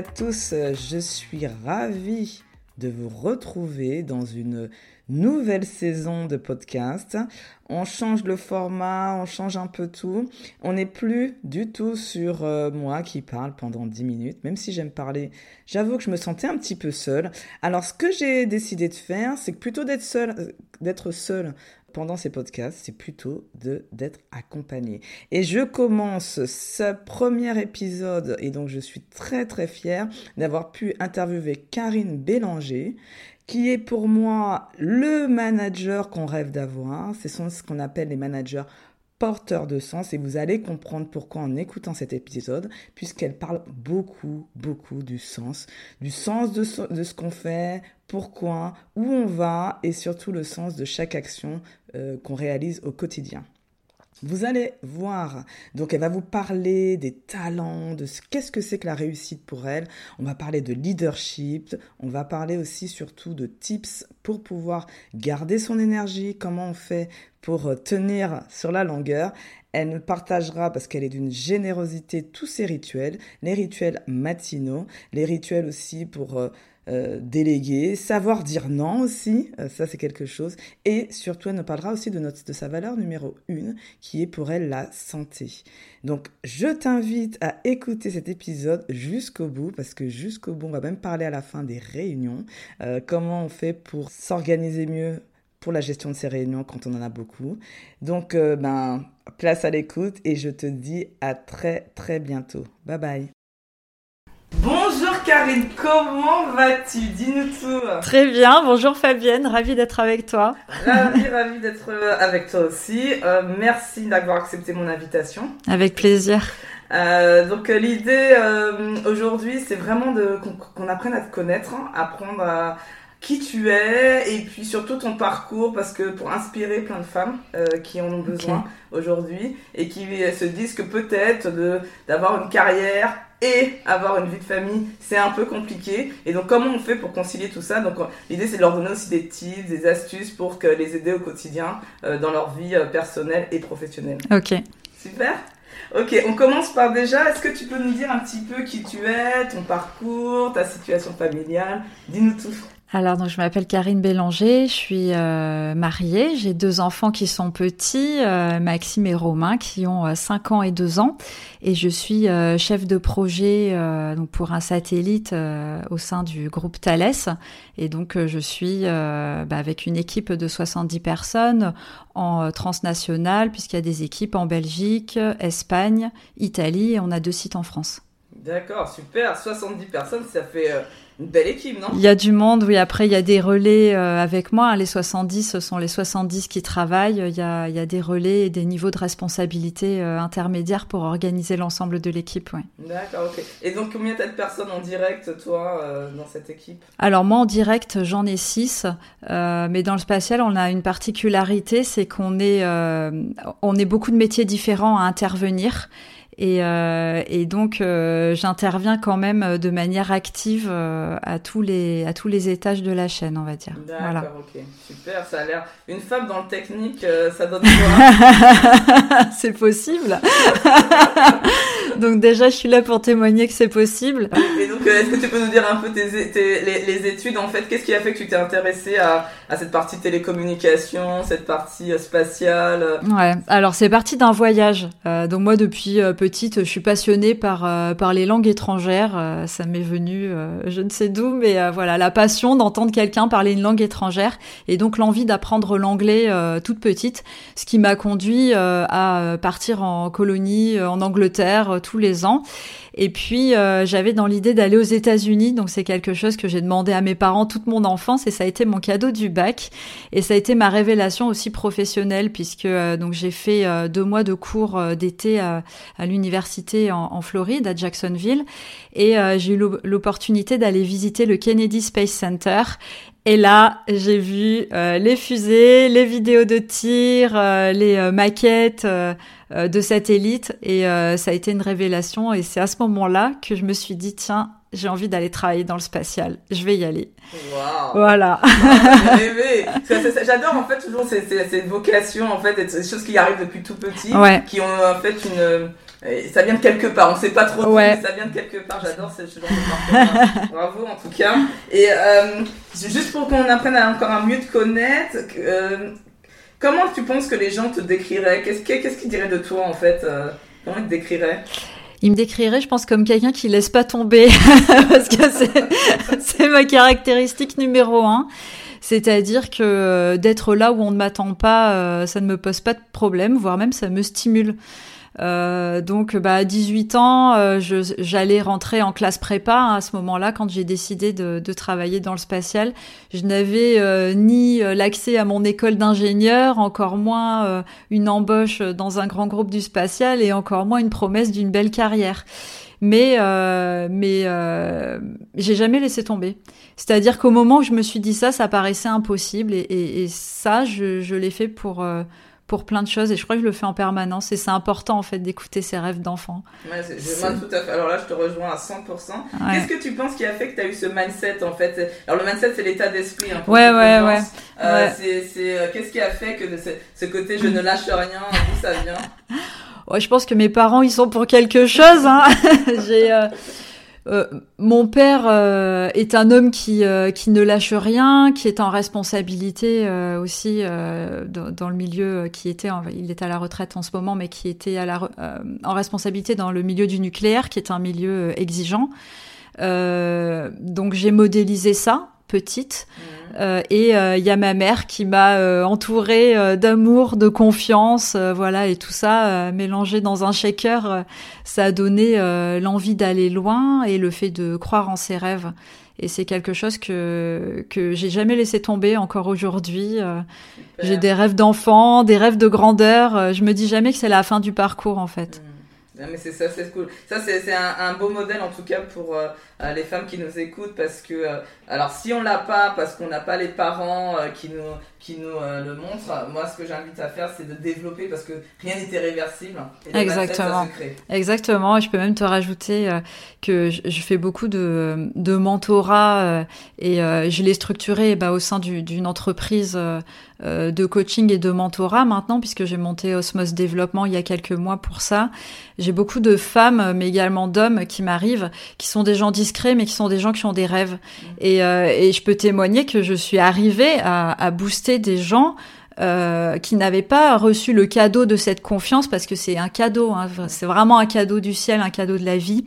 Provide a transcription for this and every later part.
à tous, je suis ravie de vous retrouver dans une nouvelle saison de podcast. On change le format, on change un peu tout. On n'est plus du tout sur euh, moi qui parle pendant 10 minutes, même si j'aime parler. J'avoue que je me sentais un petit peu seule. Alors ce que j'ai décidé de faire, c'est que plutôt d'être seule, euh, d'être seule pendant ces podcasts, c'est plutôt de d'être accompagné. Et je commence ce premier épisode et donc je suis très très fière d'avoir pu interviewer Karine Bélanger qui est pour moi le manager qu'on rêve d'avoir. Ce sont ce qu'on appelle les managers porteurs de sens et vous allez comprendre pourquoi en écoutant cet épisode, puisqu'elle parle beaucoup, beaucoup du sens, du sens de ce, qu'on fait, pourquoi, où on va et surtout le sens de chaque action euh, qu'on réalise au quotidien. Vous allez voir, donc elle va vous parler des talents, de ce qu'est-ce que c'est que la réussite pour elle. On va parler de leadership, on va parler aussi surtout de tips pour pouvoir garder son énergie, comment on fait pour euh, tenir sur la longueur. Elle nous partagera, parce qu'elle est d'une générosité, tous ses rituels, les rituels matinaux, les rituels aussi pour euh, euh, déléguer, savoir dire non aussi, ça c'est quelque chose. Et surtout, elle nous parlera aussi de, notre, de sa valeur numéro une, qui est pour elle la santé. Donc, je t'invite à écouter cet épisode jusqu'au bout, parce que jusqu'au bout, on va même parler à la fin des réunions, comment on fait pour s'organiser mieux pour la gestion de ces réunions quand on en a beaucoup. Donc, ben, place à l'écoute et je te dis à très très bientôt. Bye bye. Bonjour Karine, comment vas-tu? Dis-nous tout. Très bien, bonjour Fabienne, ravie d'être avec toi. Ravie, ravie d'être euh, avec toi aussi. Euh, merci d'avoir accepté mon invitation. Avec plaisir. Euh, donc l'idée aujourd'hui, c'est vraiment de qu'on apprenne à te connaître, hein, apprendre à qui tu es et puis surtout ton parcours parce que pour inspirer plein de femmes qui en ont besoin aujourd'hui et qui se disent que peut-être d'avoir une carrière et avoir une vie de famille, c'est un peu compliqué. Et donc, comment on fait pour concilier tout ça? Donc, l'idée, c'est de leur donner aussi des tips, des astuces pour que les aider au quotidien euh, dans leur vie euh, personnelle et professionnelle. Ok. Super. Ok, on commence par déjà, est-ce que tu peux nous dire un petit peu qui tu es, ton parcours, ta situation familiale? Dis-nous tout. Alors, donc, je m'appelle Karine Bélanger, je suis euh, mariée, j'ai deux enfants qui sont petits, euh, Maxime et Romain, qui ont 5 euh, ans et 2 ans, et je suis chef de projet donc pour un satellite au sein du groupe Thales, et donc je suis bah, avec une équipe de 70 personnes en transnational, puisqu'il y a des équipes en Belgique, Espagne, Italie, et on a deux sites en France. D'accord, super, 70 personnes, ça fait une belle équipe, non? Il y a du monde, oui. Après, il y a des relais euh, avec moi. Les 70, ce sont les 70 qui travaillent. Il y a, il y a des relais et des niveaux de responsabilité euh, intermédiaires pour organiser l'ensemble de l'équipe, oui. D'accord, ok. Et donc, combien t'as de personnes en direct, toi, euh, dans cette équipe? Alors, moi, en direct, j'en ai 6. mais dans le spatial, on a une particularité, c'est qu'on est, on est beaucoup de métiers différents à intervenir. Et, euh, et donc, euh, j'interviens quand même de manière active euh, à, tous les, à tous les étages de la chaîne, on va dire. D'accord, voilà. ok. Super, ça a l'air. Une femme dans le technique, ça donne quoi? C'est possible. donc, déjà, je suis là pour témoigner que c'est possible. Et donc, est-ce que tu peux nous dire un peu tes, tes les, les, études, en fait Qu'est-ce qui a fait que tu t'es intéressée à, à cette partie télécommunication, cette partie spatiale? Ouais, alors c'est parti d'un voyage. donc, moi, depuis petite, je suis passionnée par euh, par les langues étrangères. Euh, ça m'est venu, euh, je ne sais d'où, mais voilà, la passion d'entendre quelqu'un parler une langue étrangère et donc l'envie d'apprendre l'anglais toute petite, ce qui m'a conduit à partir en colonie en Angleterre tous les ans. Et puis euh, j'avais dans l'idée d'aller aux États-Unis, donc c'est quelque chose que j'ai demandé à mes parents toute mon enfance et ça a été mon cadeau du bac. Et ça a été ma révélation aussi professionnelle puisque euh, donc j'ai fait euh, deux mois de cours d'été à, l'université en, en, Floride à Jacksonville. Et j'ai eu l'opportunité d'aller visiter le Kennedy Space Center. Et là, j'ai vu euh, les fusées, les vidéos de tir, euh, les euh, maquettes de satellites, et ça a été une révélation. Et c'est à ce moment-là que je me suis dit, tiens, j'ai envie d'aller travailler dans le spatial. Je vais y aller. Wow. Voilà. J'adore en fait toujours cette, cette vocation en fait, des choses qui arrivent depuis tout petit, qui ont en fait une ça vient de quelque part, on sait pas trop, ouais. mais ça vient de quelque part. J'adore ce genre de Bravo en tout cas. Et euh, juste pour qu'on apprenne à encore mieux te connaître, euh, comment tu penses que les gens te décriraient Qu'est-ce qu'ils diraient de toi en fait euh, Comment ils te décriraient il me décrirait, je pense, comme quelqu'un qui laisse pas tomber, parce que c'est ma caractéristique numéro un. C'est-à-dire que euh, d'être là où on ne m'attend pas, euh, ça ne me pose pas de problème, voire même ça me stimule. Euh, donc, bah, à 18 ans, euh, j'allais rentrer en classe prépa hein, à ce moment-là, quand j'ai décidé de, de, travailler dans le spatial. Je n'avais euh, ni l'accès à mon école d'ingénieur, encore moins une embauche dans un grand groupe du spatial, et encore moins une promesse d'une belle carrière. Mais, mais j'ai jamais laissé tomber. C'est-à-dire qu'au moment où je me suis dit ça, ça paraissait impossible, et, et, et ça, je, je l'ai fait pour pour plein de choses et je crois que je le fais en permanence et c'est important en fait d'écouter ses rêves d'enfant. Ouais, je, tout à fait. Alors là, je te rejoins à 100%. Qu'est-ce que tu penses qui a fait que tu as eu ce mindset en fait? Alors le mindset, c'est l'état d'esprit. Hein, ouais, ouais, ouais, euh, C'est, euh, qu'est-ce qui a fait que ce, ce côté je ne lâche rien, d'où ça vient? Ouais, je pense que mes parents, ils sont pour quelque chose. Hein. J'ai euh, euh, mon père euh, est un homme qui, euh, qui ne lâche rien, qui est en responsabilité aussi dans, dans, le milieu qui était, il est à la retraite en ce moment, mais qui était à la, en responsabilité dans le milieu du nucléaire, qui est un milieu exigeant. donc j'ai modélisé ça petite. Mmh. Euh, et euh, il y a ma mère qui m'a euh, entourée d'amour, de confiance, voilà, et tout ça mélangé dans un shaker, ça a donné l'envie d'aller loin et le fait de croire en ses rêves. Et c'est quelque chose que que j'ai jamais laissé tomber encore aujourd'hui. j'ai des rêves d'enfant, des rêves de grandeur. je me dis jamais que c'est la fin du parcours en fait. Mmh. mais c'est ça, c'est cool. Ça, c'est un, un, beau modèle en tout cas pour les femmes qui nous écoutent parce que alors si on l'a pas parce qu'on n'a pas les parents euh, qui nous qui nous euh, le montrent, moi ce que j'invite à faire c'est de développer parce que rien n'est irréversible. Exactement. Exactement. Et je peux même te rajouter euh, que je, fais beaucoup de, de mentorat et je l'ai structuré bah, au sein d'une entreprise de coaching et de mentorat maintenant puisque j'ai monté Osmos Développement il y a quelques mois pour ça. J'ai beaucoup de femmes mais également d'hommes qui m'arrivent qui sont des gens mais qui sont des gens qui ont des rêves. Et euh, et, je peux témoigner que je suis arrivée à, booster des gens euh, qui n'avaient pas reçu le cadeau de cette confiance parce que c'est un cadeau, hein, c'est vraiment un cadeau du ciel, un cadeau de la vie.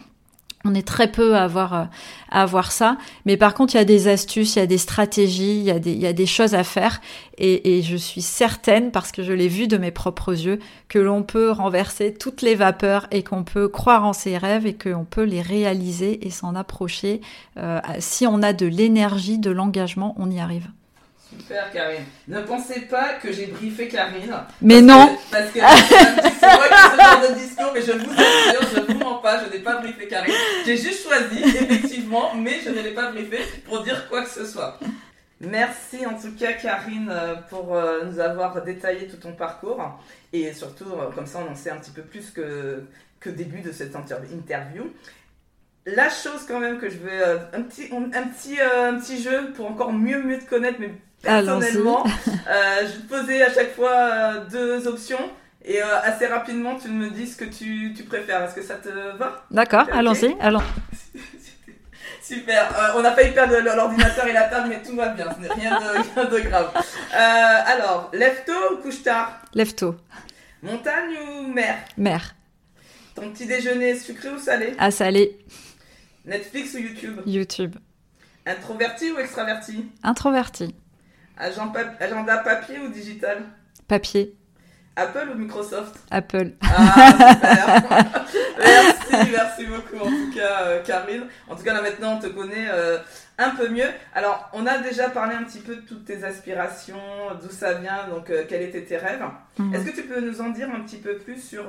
On est très peu à avoir, euh, à avoir ça. Mais par contre, il y a des astuces, il y a des stratégies, il y a des, il y a des choses à faire. Et, je suis certaine, parce que je l'ai vu de mes propres yeux, que l'on peut renverser toutes les vapeurs et qu'on peut croire en ses rêves et qu'on peut les réaliser et s'en approcher. Euh, si on a de l'énergie, de l'engagement, on y arrive. Super Karine. Ne pensez pas que j'ai briefé Karine. Mais non. parce que c'est moi qui ce genre de discours, mais je vous assure, je ne vous mens pas, je n'ai pas briefé Karine. J'ai juste choisi, effectivement, mais je ne l'ai pas briefé pour dire quoi que ce soit. Merci en tout cas Karine euh, pour euh, nous avoir détaillé tout ton parcours et surtout euh, comme ça on en sait un petit peu plus que que début de cette interview. La chose quand même que je veux un petit un petit un petit jeu pour encore mieux mieux te connaître mais personnellement. euh, je vais te poser à chaque fois euh, deux options et euh, assez rapidement tu me dis ce que tu, tu préfères. Est-ce que ça te va? D'accord, allons-y, allons. Super, euh, on a failli perdre l'ordinateur et la table, mais tout va bien, ce n'est rien de, rien de grave. alors, lève tôt ou couche tard Lève tôt. Montagne ou mer? Mer. Ton petit déjeuner sucré ou salé? À salé. Netflix ou YouTube YouTube. Introverti ou extraverti Introverti. Agenda papier ou digital Papier. Apple ou Microsoft Apple. Ah, super. merci, merci beaucoup en tout cas, euh, Karine. En tout cas, là maintenant, on te connaît euh, un peu mieux. Alors, on a déjà parlé un petit peu de toutes tes aspirations, d'où ça vient, donc euh, quels étaient tes rêves. Mhm. Est-ce que tu peux nous en dire un petit peu plus sur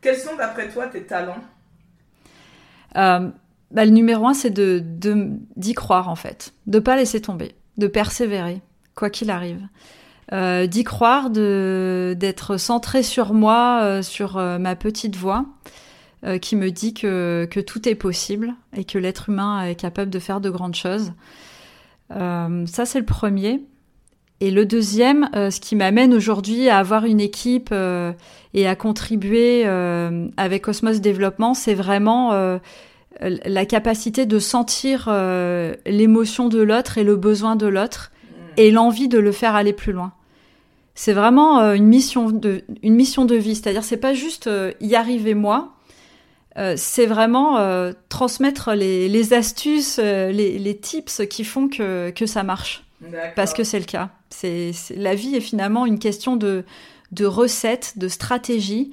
quels sont, d'après toi, tes talents? Bah, Le numéro un, c'est d'y croire, en fait. De pas laisser tomber, de persévérer quoi qu'il arrive. Euh, d'y croire, d'être centré sur moi, euh, sur euh, ma petite voix, qui me dit que, que tout est possible et que l'être humain est capable de faire de grandes choses. ça, c'est le premier. et le deuxième, ce qui m'amène aujourd'hui à avoir une équipe et à contribuer avec Osmos Développement, c'est vraiment la capacité de sentir l'émotion de l'autre et le besoin de l'autre mmh. et l'envie de le faire aller plus loin c'est vraiment euh, une mission de une mission de vie. C'est-à-dire c'est pas juste euh, y arriver moi. Euh, c'est vraiment transmettre les, les astuces, les, les, tips qui font que, que ça marche. Parce que c'est le cas. C'est, la vie est finalement une question de, de recettes, de stratégies.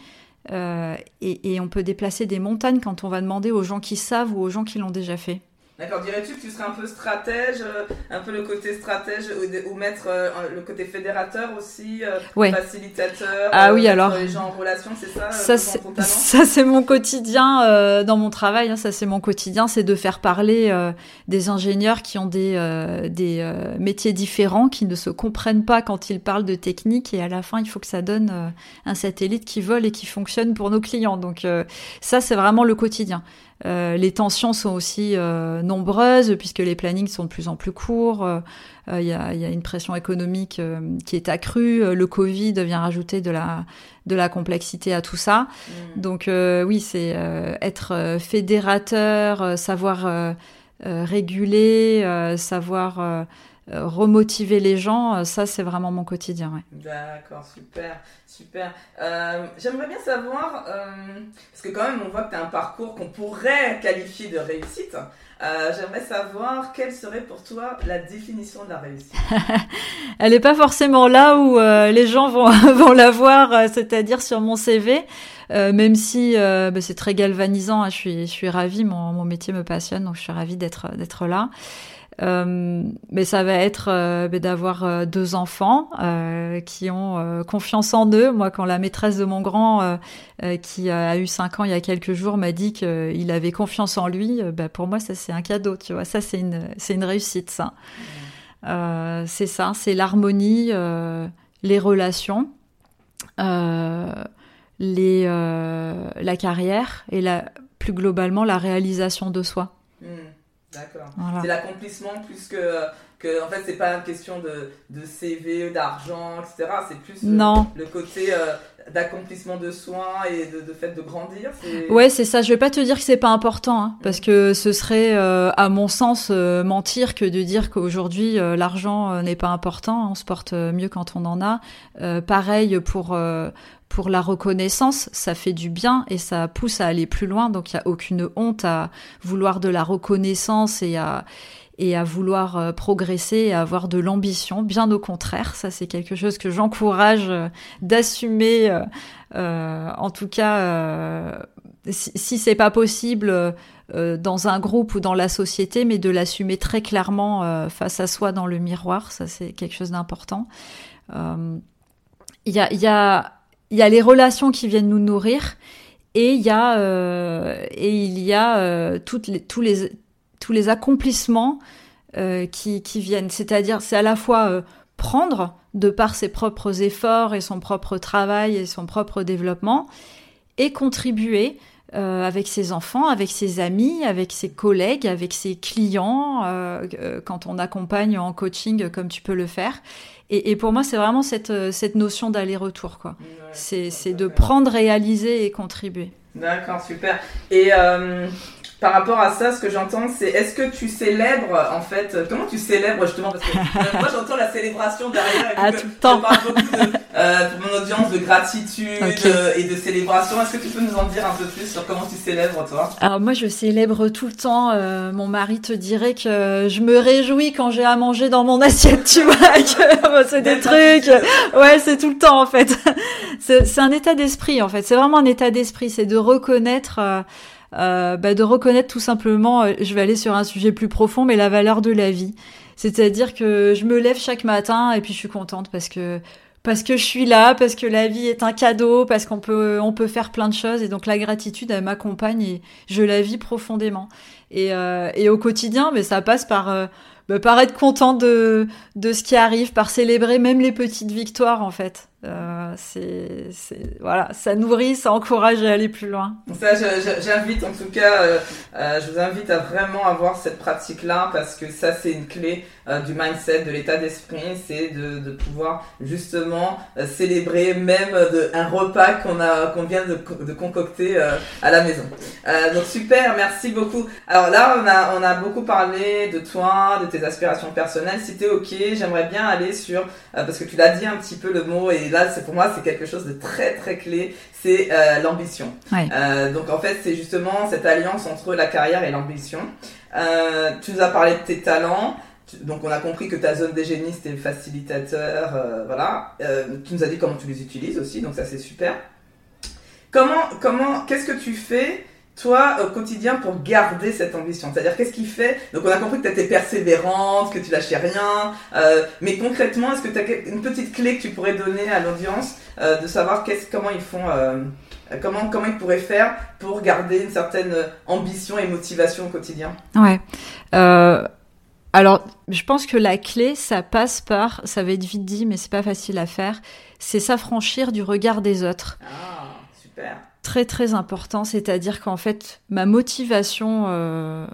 Et, et on peut déplacer des montagnes quand on va demander aux gens qui savent ou aux gens qui l'ont déjà fait. D'accord, dirais-tu que tu serais un peu stratège, euh, un peu le côté stratège ou, mettre euh, le côté fédérateur aussi, euh, facilitateur, ah oui, alors, les gens en relation, c'est ça Ça, c'est, mon quotidien dans mon travail, hein, ça c'est mon quotidien, c'est de faire parler des ingénieurs qui ont des, des métiers différents, qui ne se comprennent pas quand ils parlent de technique et à la fin il faut que ça donne un satellite qui vole et qui fonctionne pour nos clients. Donc ça c'est vraiment le quotidien. Euh, les tensions sont aussi euh, nombreuses puisque les plannings sont de plus en plus courts. Il euh, y, a, y, a, une pression économique qui est accrue. Le Covid vient rajouter de la, de la complexité à tout ça. Mm. Donc oui, c'est être fédérateur, savoir réguler, savoir remotiver les gens, ça c'est vraiment mon quotidien. Ouais. D'accord, super. Super. Euh, j'aimerais bien savoir, euh, parce que quand même on voit que tu as un parcours qu'on pourrait qualifier de réussite. Euh, j'aimerais savoir quelle serait pour toi la définition de la réussite? Elle n'est pas forcément là où les gens vont, vont la voir, c'est-à-dire sur mon CV. même si bah, c'est très galvanisant, hein, je suis, je suis ravie, mon, mon métier me passionne, donc je suis ravie d'être d'être là. Euh, mais ça va être euh, d'avoir euh, deux enfants qui ont confiance en eux. Moi, quand la maîtresse de mon grand, qui a eu cinq ans il y a quelques jours, m'a dit qu'il avait confiance en lui, bah, pour moi, ça c'est un cadeau. Tu vois, ça c'est une c'est une réussite. Ça, c'est ça, c'est l'harmonie, les relations. les, la carrière et la, plus globalement la réalisation de soi. D'accord. C'est l'accomplissement plus que, que. En fait, c'est pas une question de, de CV, d'argent, etc. C'est plus non. Le, côté euh, d'accomplissement de soins et de, de, fait de grandir. Ouais, c'est ça. Je vais pas te dire que c'est pas important, hein, parce que ce serait, euh, à mon sens, euh, mentir que de dire qu'aujourd'hui l'argent n'est pas important. On se porte mieux quand on en a. pareil pour pour la reconnaissance, ça fait du bien et ça pousse à aller plus loin. Donc il y a aucune honte à vouloir de la reconnaissance et à et à vouloir euh, progresser et avoir de l'ambition. Bien au contraire, ça c'est quelque chose que j'encourage euh, d'assumer. Euh, en tout cas, si, si c'est pas possible dans un groupe ou dans la société, mais de l'assumer très clairement face à soi dans le miroir, ça c'est quelque chose d'important. Il y a, y a y a les relations qui viennent nous nourrir et il y a euh, et il y a euh, toutes les, tous les tous les accomplissements euh, qui, qui viennent. C'est-à-dire, c'est à la fois euh, prendre de par ses propres efforts et son propre travail et son propre développement et contribuer euh, avec ses enfants, avec ses amis, avec ses collègues, avec ses clients, euh, quand on accompagne en coaching comme tu peux le faire. Et, et pour moi, c'est vraiment cette, cette notion d'aller-retour. quoi. c'est de prendre, réaliser et contribuer. D'accord, super. Et euh, par rapport à ça, ce que j'entends, c'est est-ce que tu célèbres, en fait, comment tu célèbres justement Parce que euh, moi, j'entends la célébration derrière. À tout le temps. parle beaucoup de, euh, pour mon audience de gratitude euh, et de célébration. Est-ce que tu peux nous en dire un peu plus sur comment tu célèbres, toi? Alors, moi, je célèbre tout le temps. Euh, mon mari te dirait que je me réjouis quand j'ai à manger dans mon assiette, tu vois. C'est des trucs. Ouais, c'est tout le temps, en fait. c'est un état d'esprit, en fait. C'est vraiment un état d'esprit. C'est de reconnaître. Euh, euh, bah, de reconnaître tout simplement, euh, je vais aller sur un sujet plus profond, mais la valeur de la vie. C'est-à-dire que je me lève chaque matin et puis je suis contente parce que parce que je suis là, parce que la vie est un cadeau, parce qu'on peut on peut faire plein de choses et donc la gratitude elle m'accompagne et je la vis profondément. Et, euh, et au quotidien, mais ça passe par bah, par être content de, de ce qui arrive, par célébrer même les petites victoires en fait. Euh, c'est, voilà, ça nourrit, ça encourage à aller plus loin. Ça, j'invite en tout cas, euh, euh, je vous invite à vraiment avoir cette pratique-là parce que ça, c'est une clé du mindset, de l'état d'esprit, c'est de, pouvoir justement célébrer même de, un repas qu'on a, qu'on vient de, concocter à la maison. donc super, merci beaucoup. Alors là, on a, on a beaucoup parlé de toi, de tes aspirations personnelles. Si t'es ok, j'aimerais bien aller sur, parce que tu l'as dit un petit peu le mot là, c'est pour moi, c'est quelque chose de très très clé, c'est euh, l'ambition. Euh, donc en fait, c'est justement cette alliance entre la carrière et l'ambition. Euh, tu nous as parlé de tes talents. Donc on a compris que ta zone des génies c'était facilitateur, voilà. tu nous as dit comment tu les utilises aussi, donc ça c'est super. Comment, comment, qu'est-ce que tu fais toi, au quotidien, pour garder cette ambition C'est-à-dire, qu'est-ce qui fait Donc, on a compris que tu étais persévérante, que tu lâchais rien. Euh, mais concrètement, est-ce que tu as une petite clé que tu pourrais donner à l'audience euh, de savoir comment ils font, euh, comment, comment ils pourraient faire pour garder une certaine ambition et motivation au quotidien? Ouais. alors, je pense que la clé, ça passe par, ça va être vite dit, mais c'est pas facile à faire, c'est s'affranchir du regard des autres. Ah, super très très important, c'est-à-dire qu'en fait, ma motivation euh,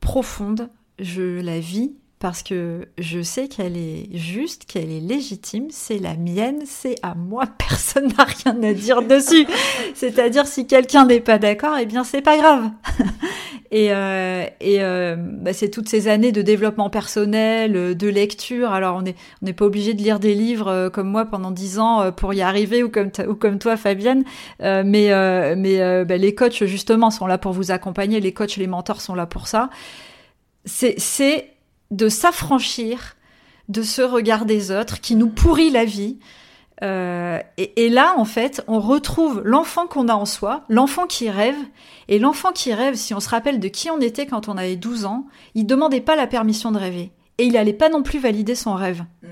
profonde, je la vis parce que je sais qu'elle est juste, qu'elle est légitime, c'est la mienne, c'est à moi, personne n'a rien à dire dessus. C'est-à-dire si quelqu'un n'est pas d'accord, eh bien c'est pas grave. et euh, et euh, bah, c'est toutes ces années de développement personnel, de lecture. Alors on n'est on n'est pas obligé de lire des livres euh, comme moi pendant dix ans euh, pour y arriver ou comme ou comme toi Fabienne. Euh, mais mais bah, les coachs justement sont là pour vous accompagner. Les coachs, les mentors sont là pour ça. C'est de s'affranchir de ce regard des autres qui nous pourrit la vie. Euh, et, là, en fait, on retrouve l'enfant qu'on a en soi, l'enfant qui rêve. Et l'enfant qui rêve, si on se rappelle de qui on était quand on avait 12 ans, il demandait pas la permission de rêver. Et il n'allait pas non plus valider son rêve. Hmm,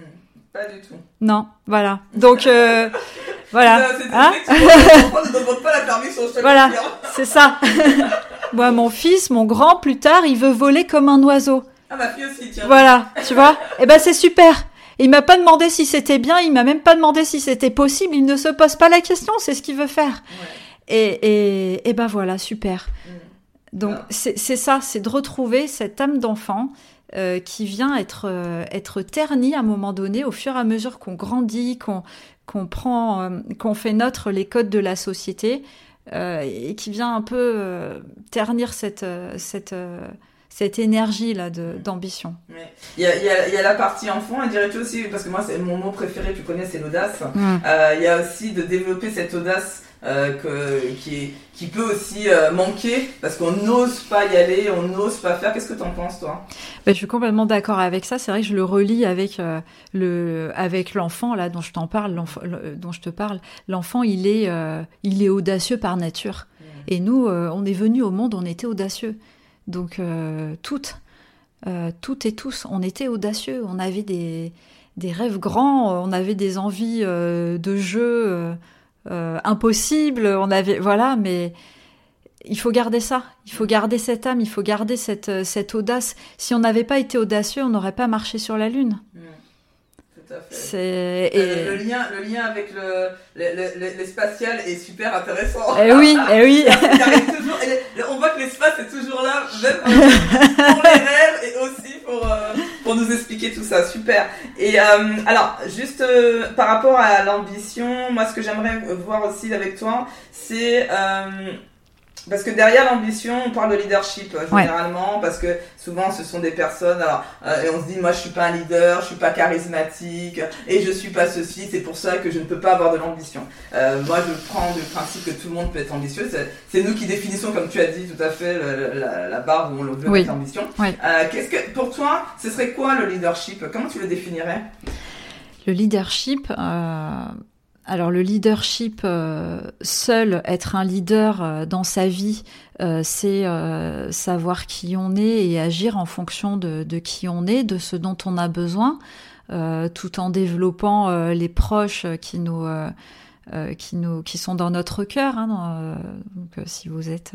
pas du tout. Non, voilà. Donc, euh, voilà. Hein ne demande pas la permission. Voilà, c'est ça. Moi, mon fils, mon grand, plus tard, il veut voler comme un oiseau. Ah, ma fille aussi, tiens. Voilà, tu vois Eh ben, c'est super. Il m'a pas demandé si c'était bien, il m'a même pas demandé si c'était possible, il ne se pose pas la question, c'est ce qu'il veut faire. Et, et, et, ben voilà, super. Mm. Donc c'est ça, c'est de retrouver cette âme d'enfant euh, qui vient être, euh, être ternie à un moment donné au fur et à mesure qu'on grandit, qu'on qu'on prend, euh, qu'on fait notre les codes de la société et qui vient un peu ternir cette, cette cette énergie là d'ambition. Il, y a, il, y a, la partie enfant, et dirais-tu aussi, parce que moi c'est mon mot préféré, tu connais, c'est l'audace. Euh, il y a aussi de développer cette audace euh, que, qui, qui peut aussi euh, manquer parce qu'on n'ose pas y aller, on n'ose pas faire. Qu'est-ce que tu en penses toi? Ben, Je suis complètement d'accord avec ça. C'est vrai que je le relis avec le avec l'enfant là dont je t'en parle, dont je te parle. L'enfant il est il est audacieux par nature. Et nous, on est venu au monde, on était audacieux. Donc euh, toutes, euh, toutes et tous, on était audacieux, on avait des, rêves grands, on avait des envies euh, de jeu impossibles, on avait voilà, mais il faut garder ça, il faut garder cette âme, il faut garder cette, cette audace. Si on n'avait pas été audacieux, on n'aurait pas marché sur la lune. C'est le, lien, le lien avec le, le, spatial est super intéressant. Eh oui, eh oui. on voit que l'espace est toujours là, même pour les rêves et aussi pour, euh, pour nous expliquer tout ça. Super. Et euh, alors, juste euh, par rapport à l'ambition, moi, ce que j'aimerais voir aussi avec toi, c'est parce que derrière l'ambition, on parle de leadership euh, généralement, parce que souvent ce sont des personnes, alors, euh, et on se dit, moi je suis pas un leader, je suis pas charismatique, et je suis pas ceci, c'est pour ça que je ne peux pas avoir de l'ambition. Euh, moi je prends le principe que tout le monde peut être ambitieux, c'est nous qui définissons, comme tu as dit tout à fait, la, barre où on veut être ambition. Qu'est-ce que, pour toi, ce serait quoi le leadership? Comment tu le définirais? Le leadership, alors le leadership euh, seul, être un leader euh, dans sa vie, euh, c'est savoir qui on est et agir en fonction de, qui on est, de ce dont on a besoin, tout en développant les proches qui nous qui nous qui sont dans notre cœur. Hein, donc, si vous êtes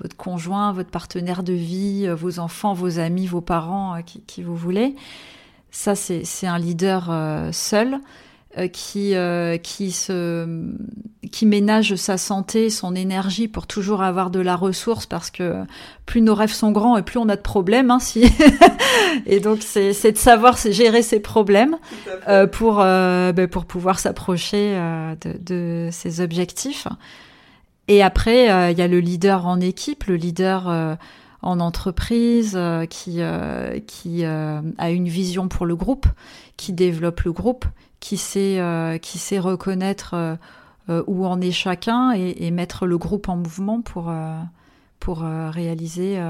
votre conjoint, votre partenaire de vie, vos enfants, vos amis, vos parents, qui, qui, vous voulez, ça c'est un leader seul. Euh, qui euh, qui se qui ménage sa santé, son énergie pour toujours avoir de la ressource parce que plus nos rêves sont grands et plus on a de problèmes. Hein, si et donc c'est c'est de savoir gérer ses problèmes euh, pour ben, pour pouvoir s'approcher de, de ses objectifs. Et après il y a le leader en équipe, le leader en entreprise qui qui a une vision pour le groupe, qui développe le groupe, qui sait, euh, qui sait reconnaître euh, euh, où en est chacun et, mettre le groupe en mouvement pour, pour réaliser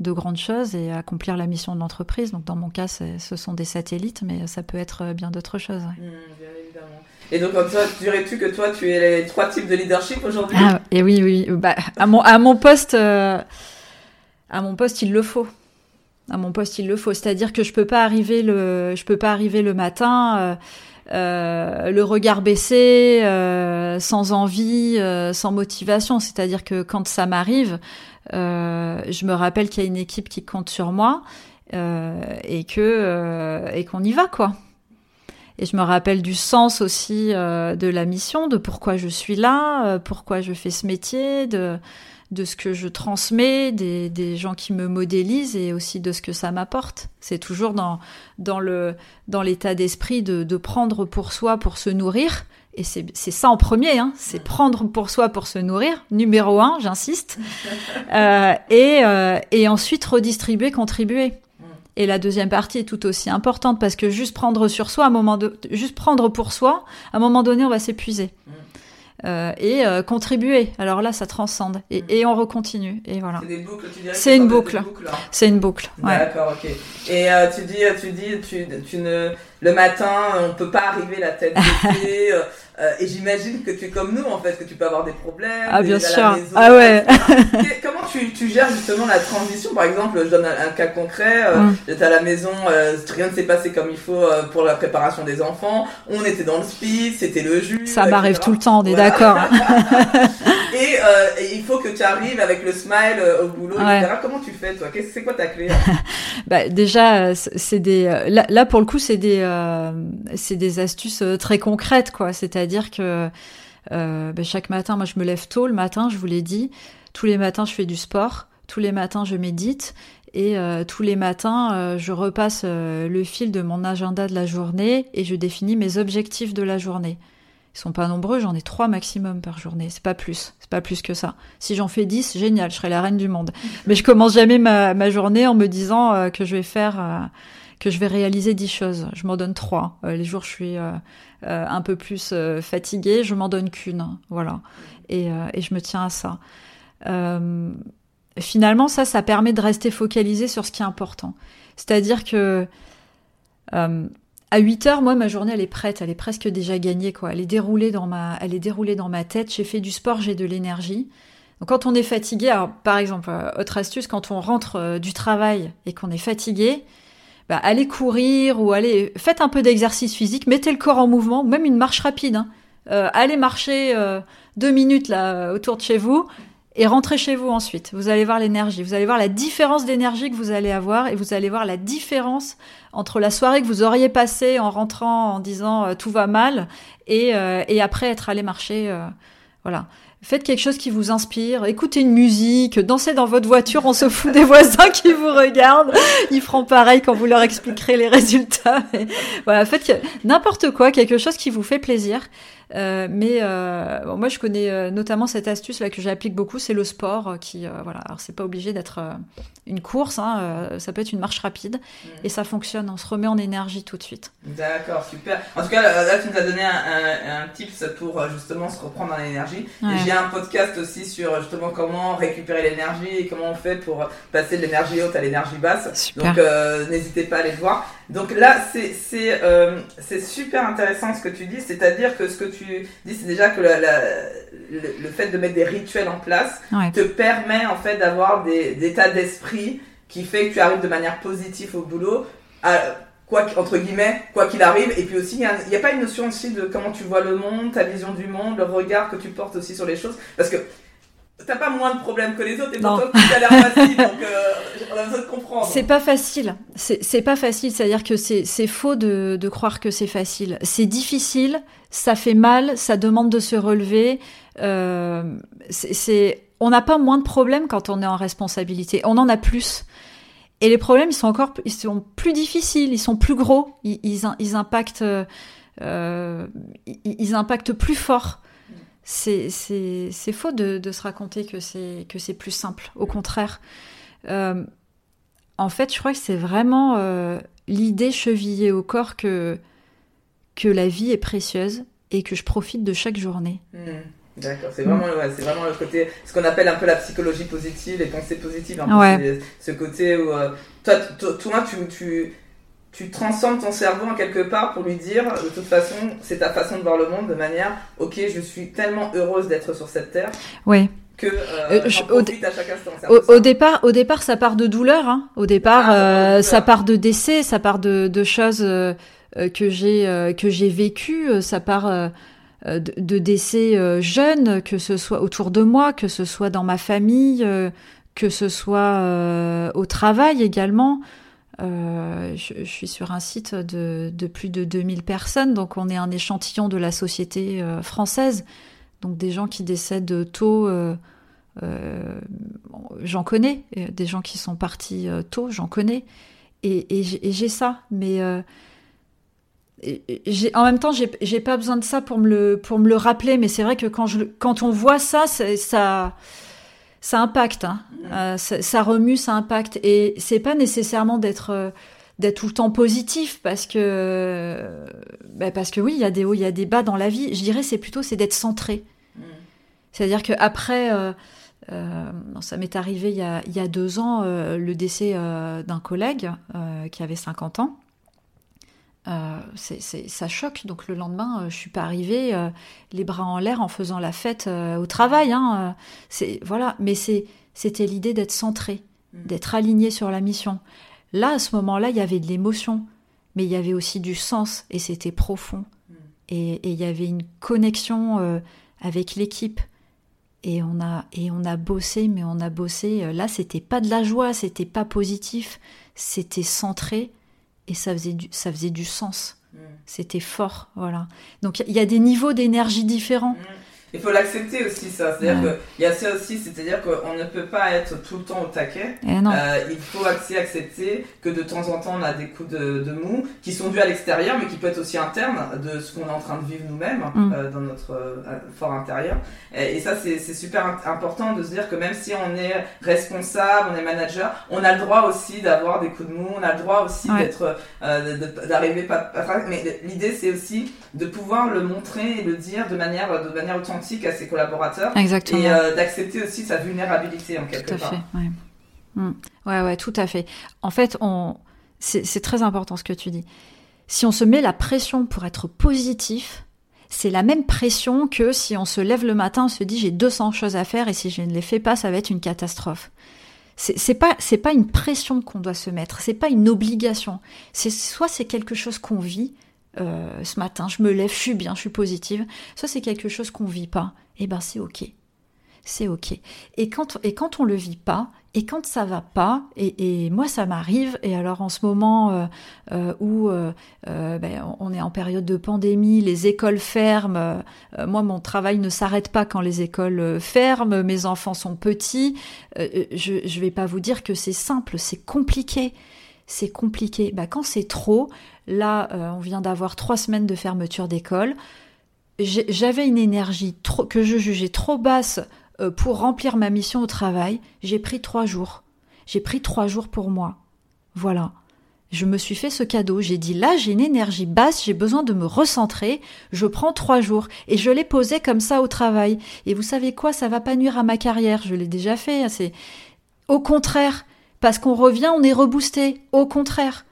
de grandes choses et accomplir la mission de l'entreprise. Donc dans mon cas, ce sont des satellites, mais ça peut être bien d'autres choses. Mmh, bien évidemment. Et donc, toi, dirais-tu que toi, tu es les trois types de leadership aujourd'hui? Ah, Et oui, oui. Bah, à, mon, à mon poste, à mon poste, il le faut à mon poste il le faut c'est-à-dire que je peux pas arriver le je peux pas arriver le matin euh, le regard baissé, euh, sans envie, euh, sans motivation. C'est-à-dire que quand ça m'arrive, je me rappelle qu'il y a une équipe qui compte sur moi et que et qu'on y va quoi. Et je me rappelle du sens aussi de la mission, de pourquoi je suis là, pourquoi je fais ce métier, de de ce que je transmets, des, des, gens qui me modélisent et aussi de ce que ça m'apporte. C'est toujours dans, dans, le, dans l'état d'esprit de, de prendre pour soi pour se nourrir. Et c'est, c'est ça en premier, hein, c'est prendre pour soi pour se nourrir, numéro un, j'insiste, euh, et, euh, et ensuite redistribuer, contribuer. Et la deuxième partie est tout aussi importante parce que juste prendre sur soi, à un moment de, juste prendre pour soi, à un moment donné, on va s'épuiser. Euh, et euh, contribuer. Alors là, ça transcende et, mm. et on recontinue et voilà. C'est des boucles, tu dirais. C'est une boucle. C'est une boucle. Ouais. D'accord, ok. Et euh, tu dis, tu dis, tu, tu ne, le matin, on peut pas arriver la tête baissée. Euh, et j'imagine que tu es comme nous, en fait, que tu peux avoir des problèmes. Ah, bien sûr. ah ouais. Comment tu, tu, gères justement la transition? Par exemple, je donne un, cas concret. Euh, mm. J'étais à la maison, euh, rien ne s'est passé comme il faut euh, pour la préparation des enfants. On était dans le speed, c'était le jus. Ça m'arrive tout le temps, on est d'accord. et, et, il faut que tu arrives avec le smile au boulot, etc. Comment tu fais, toi? C'est quoi ta clé bah, Déjà, c'est des. Là, là, pour le coup, c'est des, c'est des astuces très concrètes, quoi. C'est-à-dire c'est-à-dire que euh, ben, chaque matin, moi je me lève tôt le matin, je vous l'ai dit. Tous les matins, je fais du sport. Tous les matins, je médite. Et euh, tous les matins, euh, je repasse le fil de mon agenda de la journée et je définis mes objectifs de la journée. Ils sont pas nombreux, j'en ai trois maximum par journée. C'est pas plus, c'est pas plus que ça. Si j'en fais dix, génial, je serai la reine du monde. Mais je commence jamais ma, ma journée en me disant que je vais faire que je vais réaliser dix choses. Je m'en donne trois. Euh, les jours je suis euh, euh, un peu plus fatiguée, je m'en donne qu'une. Voilà. Et, je me tiens à ça. finalement, ça, ça permet de rester focalisé sur ce qui est important. C'est-à-dire que à 8 heures, moi, ma journée, elle est prête, elle est presque déjà gagnée, quoi. Elle est déroulée dans ma, elle est déroulée dans ma tête. J'ai fait du sport, j'ai de l'énergie. Donc, quand on est fatigué, par exemple, autre astuce, quand on rentre du travail et qu'on est fatigué, bah, allez courir ou allez faites un peu d'exercice physique, mettez le corps en mouvement, même une marche rapide. Hein. Euh, allez marcher euh, deux minutes là autour de chez vous et rentrez chez vous ensuite. Vous allez voir l'énergie, vous allez voir la différence d'énergie que vous allez avoir et vous allez voir la différence entre la soirée que vous auriez passée en rentrant en disant euh, tout va mal et, et après être allé marcher. voilà. Faites quelque chose qui vous inspire, écoutez une musique, dansez dans votre voiture, on se fout des voisins qui vous regardent. Ils feront pareil quand vous leur expliquerez les résultats. faites n'importe quoi, quelque chose qui vous fait plaisir. Euh, mais euh, bon, moi, je connais euh, notamment cette astuce là que j'applique beaucoup, c'est le sport qui, voilà, alors c'est pas obligé d'être une course, hein, ça peut être une marche rapide mm. et ça fonctionne, on se remet en énergie tout de suite. D'accord, super. En tout cas, là, tu nous as donné un, un, tips pour justement se reprendre en énergie. J'ai un podcast aussi sur justement comment récupérer l'énergie et comment on fait pour passer de l'énergie haute à l'énergie basse. Donc, n'hésitez pas à aller le voir. Donc là, c'est c'est super intéressant ce que tu dis, c'est-à-dire que ce que tu dis, c'est déjà que le, fait de mettre des rituels en place te permet en fait d'avoir des, états d'esprit qui fait que tu arrives de manière positive au boulot. quoi entre guillemets, quoi qu'il arrive. Et puis aussi, il n'y a, pas une notion aussi de comment tu vois le monde, ta vision du monde, le regard que tu portes aussi sur les choses. Parce que t'as pas moins de problèmes que les autres et pourtant tout a l'air facile. donc euh, on a besoin de comprendre. C'est pas facile. C'est pas facile. C'est-à-dire que c'est faux de, de croire que c'est facile. C'est difficile. Ça fait mal. Ça demande de se relever. Euh, c'est on n'a pas moins de problèmes quand on est en responsabilité. On en a plus. Et les problèmes, ils sont encore, ils sont plus difficiles, ils sont plus gros, ils, ils, impactent, euh, ils, impactent plus fort. C'est, c'est, faux de, de, se raconter que c'est, que c'est plus simple. Au contraire. Euh, en fait, je crois que c'est vraiment euh, l'idée chevillée au corps que, que la vie est précieuse et que je profite de chaque journée. Mmh. D'accord, c'est vraiment, c'est vraiment le côté, ce qu'on appelle un peu la psychologie positive, les pensées positives. Ce côté où, euh, toi, toi, tu, tu, tu transformes ton cerveau en quelque part pour lui dire, de toute façon, c'est ta façon de voir le monde de manière, ok, je suis tellement heureuse d'être sur cette terre. Oui. Que euh, euh au, à chaque instant. Au, départ, au départ, ça part de douleur. Hein. Au départ, ah, euh, ça part de décès, ça part de, de choses euh, que j'ai que j'ai vécues, ça part de, décès jeunes, que ce soit autour de moi, que ce soit dans ma famille, que ce soit au travail également. Je, suis sur un site de, plus de 2000 personnes, donc on est un échantillon de la société française. Donc des gens qui décèdent tôt, j'en connais. Des gens qui sont partis tôt, j'en connais. Et, et j'ai ça. Mais en même temps, j'ai pas besoin de ça pour me le, pour me le rappeler, mais c'est vrai que quand, je, quand on voit ça, ça, ça impacte. Hein. Euh, ça, remue, ça impacte. Et c'est pas nécessairement d'être euh, d'être tout le temps positif parce que bah parce que oui, il y a des hauts, il y a des bas dans la vie. Je dirais c'est plutôt c'est d'être centré. Mm. C'est-à-dire que après, euh, ça m'est arrivé il y, a, il y a deux ans le décès d'un collègue qui avait 50 ans. Euh, c'est, ça choque. Donc le lendemain, euh, je suis pas arrivée euh, les bras en l'air en faisant la fête au travail. Hein, c'est voilà, mais c'est, c'était l'idée d'être centré, mm. d'être aligné sur la mission. Là, à ce moment-là, il y avait de l'émotion, mais il y avait aussi du sens et c'était profond. Mm. Et, il y avait une connexion avec l'équipe. Et on a et on a bossé, mais on a bossé. Là, c'était pas de la joie, c'était pas positif, c'était centré et ça faisait du, ça faisait du sens. Mm. C'était fort, voilà. Donc il y, a des niveaux d'énergie différents. Mm. Il faut l'accepter aussi, ça. C'est-à-dire qu'il y a ça aussi, c'est-à-dire qu'on ne peut pas être tout le temps au taquet. Eh euh, il faut aussi accepter que de temps en temps, on a des coups de, de mou qui sont dus à l'extérieur, mais qui peuvent être aussi internes de ce qu'on est en train de vivre nous-mêmes mm. euh, dans notre euh, fort intérieur. Et, ça, c'est super important de se dire que même si on est responsable, on est manager, on a le droit aussi d'avoir des coups de mou, on a le droit aussi d'être, d'arriver pas, Mais l'idée, c'est aussi de pouvoir le montrer et le dire de manière, de manière autant à ses collaborateurs. Exactement. Et euh, d'accepter aussi sa vulnérabilité en quelque tout à Fait, ouais. Hmm. ouais, ouais, tout à fait. En fait, on... c'est très important ce que tu dis. Si on se met la pression pour être positif, c'est la même pression que si on se lève le matin, on se dit j'ai 200 choses à faire et si je ne les fais pas, ça va être une catastrophe. C'est pas c'est pas une pression qu'on doit se mettre, c'est pas une obligation. C'est soit c'est quelque chose qu'on vit, euh, ce matin, je me lève, je suis bien, je suis positive. Ça, c'est quelque chose qu'on vit pas. Eh ben, c'est ok. C'est ok. Et quand, et quand on le vit pas, et quand ça va pas, et, moi ça m'arrive, et alors en ce moment euh, euh, où ben, on est en période de pandémie, les écoles ferment, moi mon travail ne s'arrête pas quand les écoles ferment, mes enfants sont petits, je ne vais pas vous dire que c'est simple, c'est compliqué c'est compliqué. Bah, quand c'est trop, là, euh, on vient d'avoir trois semaines de fermeture d'école. J'avais une énergie trop, que je jugeais trop basse euh, pour remplir ma mission au travail. J'ai pris trois jours. J'ai pris trois jours pour moi. Voilà. Je me suis fait ce cadeau. J'ai dit là, j'ai une énergie basse, j'ai besoin de me recentrer. Je prends trois jours et je l'ai posé comme ça au travail. Et vous savez quoi, ça va pas nuire à ma carrière. Je l'ai déjà fait. C'est au contraire, parce qu'on revient, on est reboosté. Au contraire.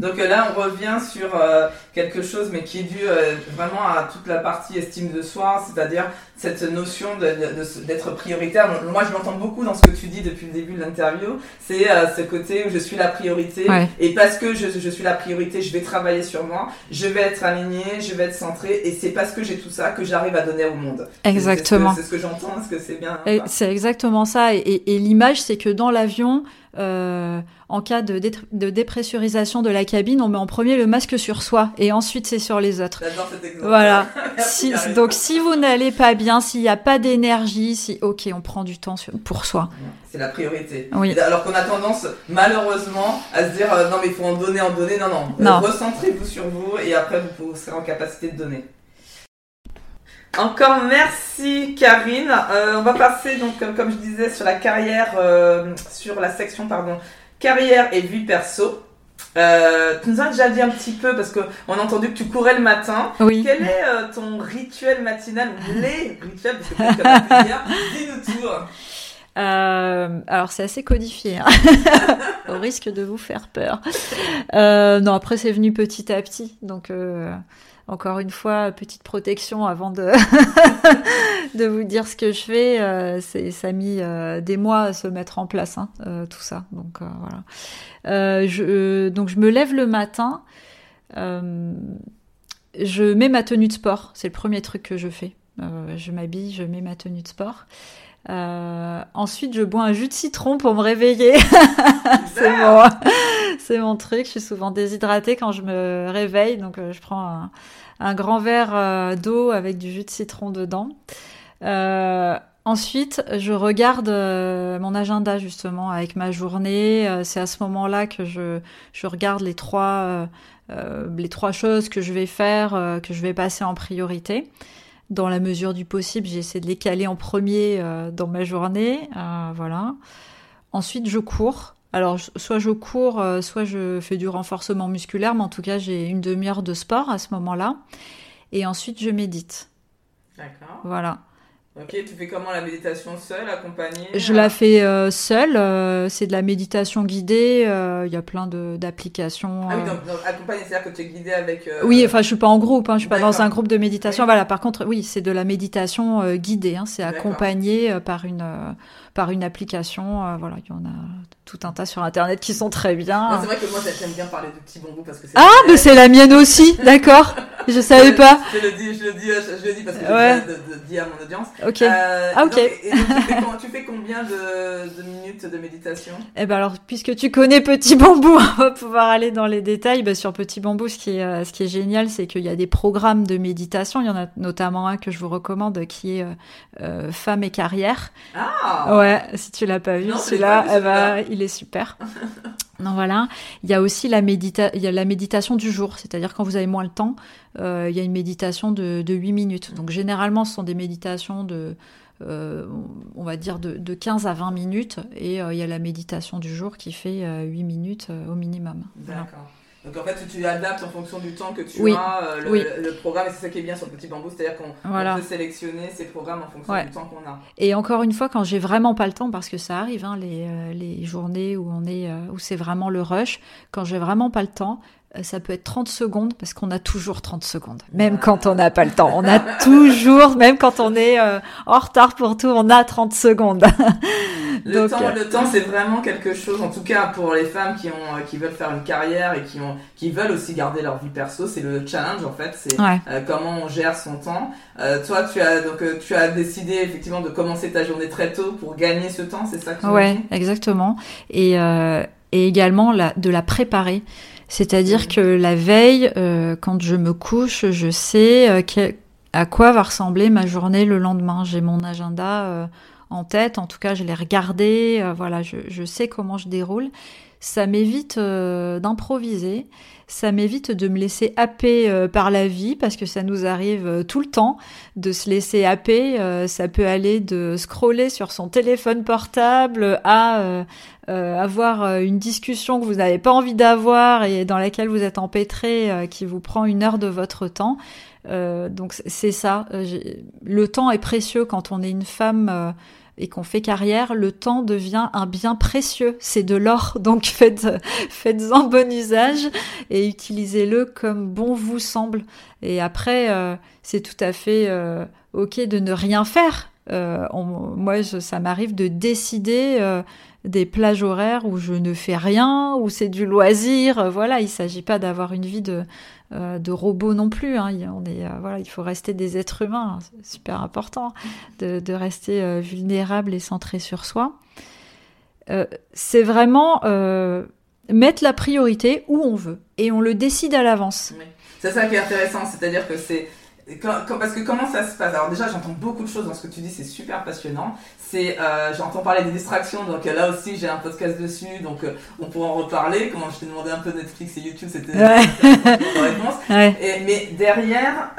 Donc euh, là, on revient sur euh, quelque chose, mais qui est dû euh, vraiment à toute la partie estime de soi, c'est-à-dire cette notion d'être prioritaire. Moi, je l'entends beaucoup dans ce que tu dis depuis le début de l'interview. C'est ce côté où je suis la priorité. Et parce que je, je, suis la priorité, je vais travailler sur moi, je vais être aligné, je vais être centré. Et c'est parce que j'ai tout ça que j'arrive à donner au monde. Exactement. C'est ce que, j'entends. Est-ce que c'est bien C'est exactement ça. Et, et l'image, c'est que dans l'avion, euh, en cas de, de, dépressurisation de la cabine, on met en premier le masque sur soi et ensuite c'est sur les autres. Voilà. si, donc si vous n'allez pas bien, s'il n'y a pas d'énergie, si ok, on prend du temps pour soi. C'est la priorité. Oui. Alors qu'on a tendance, malheureusement, à se dire euh, non mais il faut en donner, en donner. Non non. non. Recentrez-vous sur vous et après vous serez en capacité de donner. Encore merci Karine. Euh, on va passer donc comme, je disais sur la carrière, euh, sur la section pardon carrière et vie perso. Euh, tu nous as déjà dit un petit peu parce qu'on a entendu que tu courais le matin. Oui. Quel est ton rituel matinal les rituels parce que Dis-nous tout. alors c'est assez codifié, hein. au risque de vous faire peur. non, après c'est venu petit à petit, donc encore une fois, petite protection avant de, de vous dire ce que je fais. Euh, ça a mis euh, des mois à se mettre en place, hein, euh, tout ça. Donc voilà. donc je me lève le matin. je mets ma tenue de sport. C'est le premier truc que je fais. je m'habille, je mets ma tenue de sport. Ensuite, je bois un jus de citron pour me réveiller. c'est mon, c'est mon truc. Je suis souvent déshydratée quand je me réveille, donc je prends un, un grand verre euh, d'eau avec du jus de citron dedans. Euh, ensuite, je regarde euh, mon agenda justement avec ma journée. c'est à ce moment-là que je, je regarde les trois, les trois choses que je vais faire, que je vais passer en priorité. Dans la mesure du possible, j'essaie de les caler en premier dans ma journée. voilà. Ensuite, je cours. Alors, soit je cours, euh, soit je fais du renforcement musculaire, mais en tout cas, j'ai une demi-heure de sport à ce moment-là. Et ensuite, je médite. D'accord. Voilà. Ok, tu fais comment la méditation seule, accompagnée Je la fais euh, seule. Euh, c'est de la méditation guidée. Il y a plein d'applications. Ah oui, donc, accompagnée, c'est-à-dire que tu es guidée avec. Oui, enfin, je suis pas en groupe. Hein, je suis pas dans un groupe de méditation. Voilà. Par contre, oui, c'est de la méditation guidée. Hein, c'est accompagné par une par une application. voilà, il y en a tout un tas sur internet qui sont très bien. C'est vrai que moi j'aime bien parler de petits bambous parce que c'est. Ah, mais c'est la mienne aussi, d'accord. Je savais pas. Je le dis, je le dis, je le dis parce que ouais. je dis à mon audience. Ok. Euh, ah ok. et donc, tu, fais, tu, fais, combien de, de, minutes de méditation? Eh ben alors, puisque tu connais Petit Bambou, on va pouvoir aller dans les détails. Ben, sur Petit Bambou, ce qui est, euh, ce qui est génial, c'est qu'il y a des programmes de méditation. Il y en a notamment un que je vous recommande qui est euh, euh Femmes et carrière. Ah. Ouais, si tu l'as pas vu, celui-là, eh ben, il est super. Donc voilà, il y a aussi la, médita il y a la méditation du jour, c'est-à-dire quand vous avez moins le temps, euh, il y a une méditation de, de 8 minutes. Donc généralement, ce sont des méditations de, euh, on va dire, de, de, 15 à 20 minutes, et euh, il y a la méditation du jour qui fait 8 minutes au minimum. D'accord. Donc en fait, tu adaptes en fonction du temps que tu as euh, le, programme, et c'est ça qui est bien sur le petit bambou, c'est-à-dire qu'on peut sélectionner ces programmes en fonction du temps qu'on a. Et encore une fois, quand j'ai vraiment pas le temps, parce que ça arrive, hein, les, euh, les, journées où on est, euh, où c'est vraiment le rush, quand j'ai vraiment pas le temps, ça peut être 30 secondes parce qu'on a toujours 30 secondes, même quand on n'a pas le temps. On a toujours, même quand on est en retard pour tout, on a 30 secondes. Le temps, le temps, c'est vraiment quelque chose. En tout cas, pour les femmes qui ont, euh, qui veulent faire une carrière et qui ont, qui veulent aussi garder leur vie perso, c'est le challenge en fait. C'est euh, comment on gère son temps. Euh, toi, tu as donc tu as décidé effectivement de commencer ta journée très tôt pour gagner ce temps. C'est ça que tu Ouais, exactement. Et et également la, de la préparer. C'est-à-dire que la veille, quand je me couche, je sais à quoi va ressembler ma journée le lendemain. J'ai mon agenda en tête. En tout cas, je l'ai regardé. Euh, voilà, je, sais comment je déroule. Ça m'évite euh, d'improviser. Ça m'évite de me laisser happer euh, par la vie parce que ça nous arrive tout le temps de se laisser happer. ça peut aller de scroller sur son téléphone portable à avoir une discussion que vous n'avez pas envie d'avoir et dans laquelle vous êtes empêtré qui vous prend une heure de votre temps. donc c'est ça. le temps est précieux quand on est une femme et qu'on fait carrière, le temps devient un bien précieux. C'est de l'or, donc faites, faites-en bon usage et utilisez-le comme bon vous semble. Et après, euh, c'est tout à fait euh, ok de ne rien faire. Euh, moi, ça m'arrive de décider des plages horaires où je ne fais rien, où c'est du loisir. Voilà, il s'agit pas d'avoir une vie de euh, de robots non plus. Hein. On est, euh, voilà, il faut rester des êtres humains. Hein. C'est super important de, rester euh, vulnérable et centré sur soi. c'est vraiment mettre la priorité où on veut et on le décide à l'avance. C'est ça qui est intéressant, c'est-à-dire que c'est parce que comment ça se passe? Alors déjà, j'entends beaucoup de choses dans ce que tu dis, c'est super passionnant. C'est, euh, j'entends parler des distractions, donc euh, là aussi j'ai un podcast dessus, donc euh, on pourra en reparler. Comment je t'ai demandé un peu Netflix et YouTube, c'était ouais. réponse. mais derrière,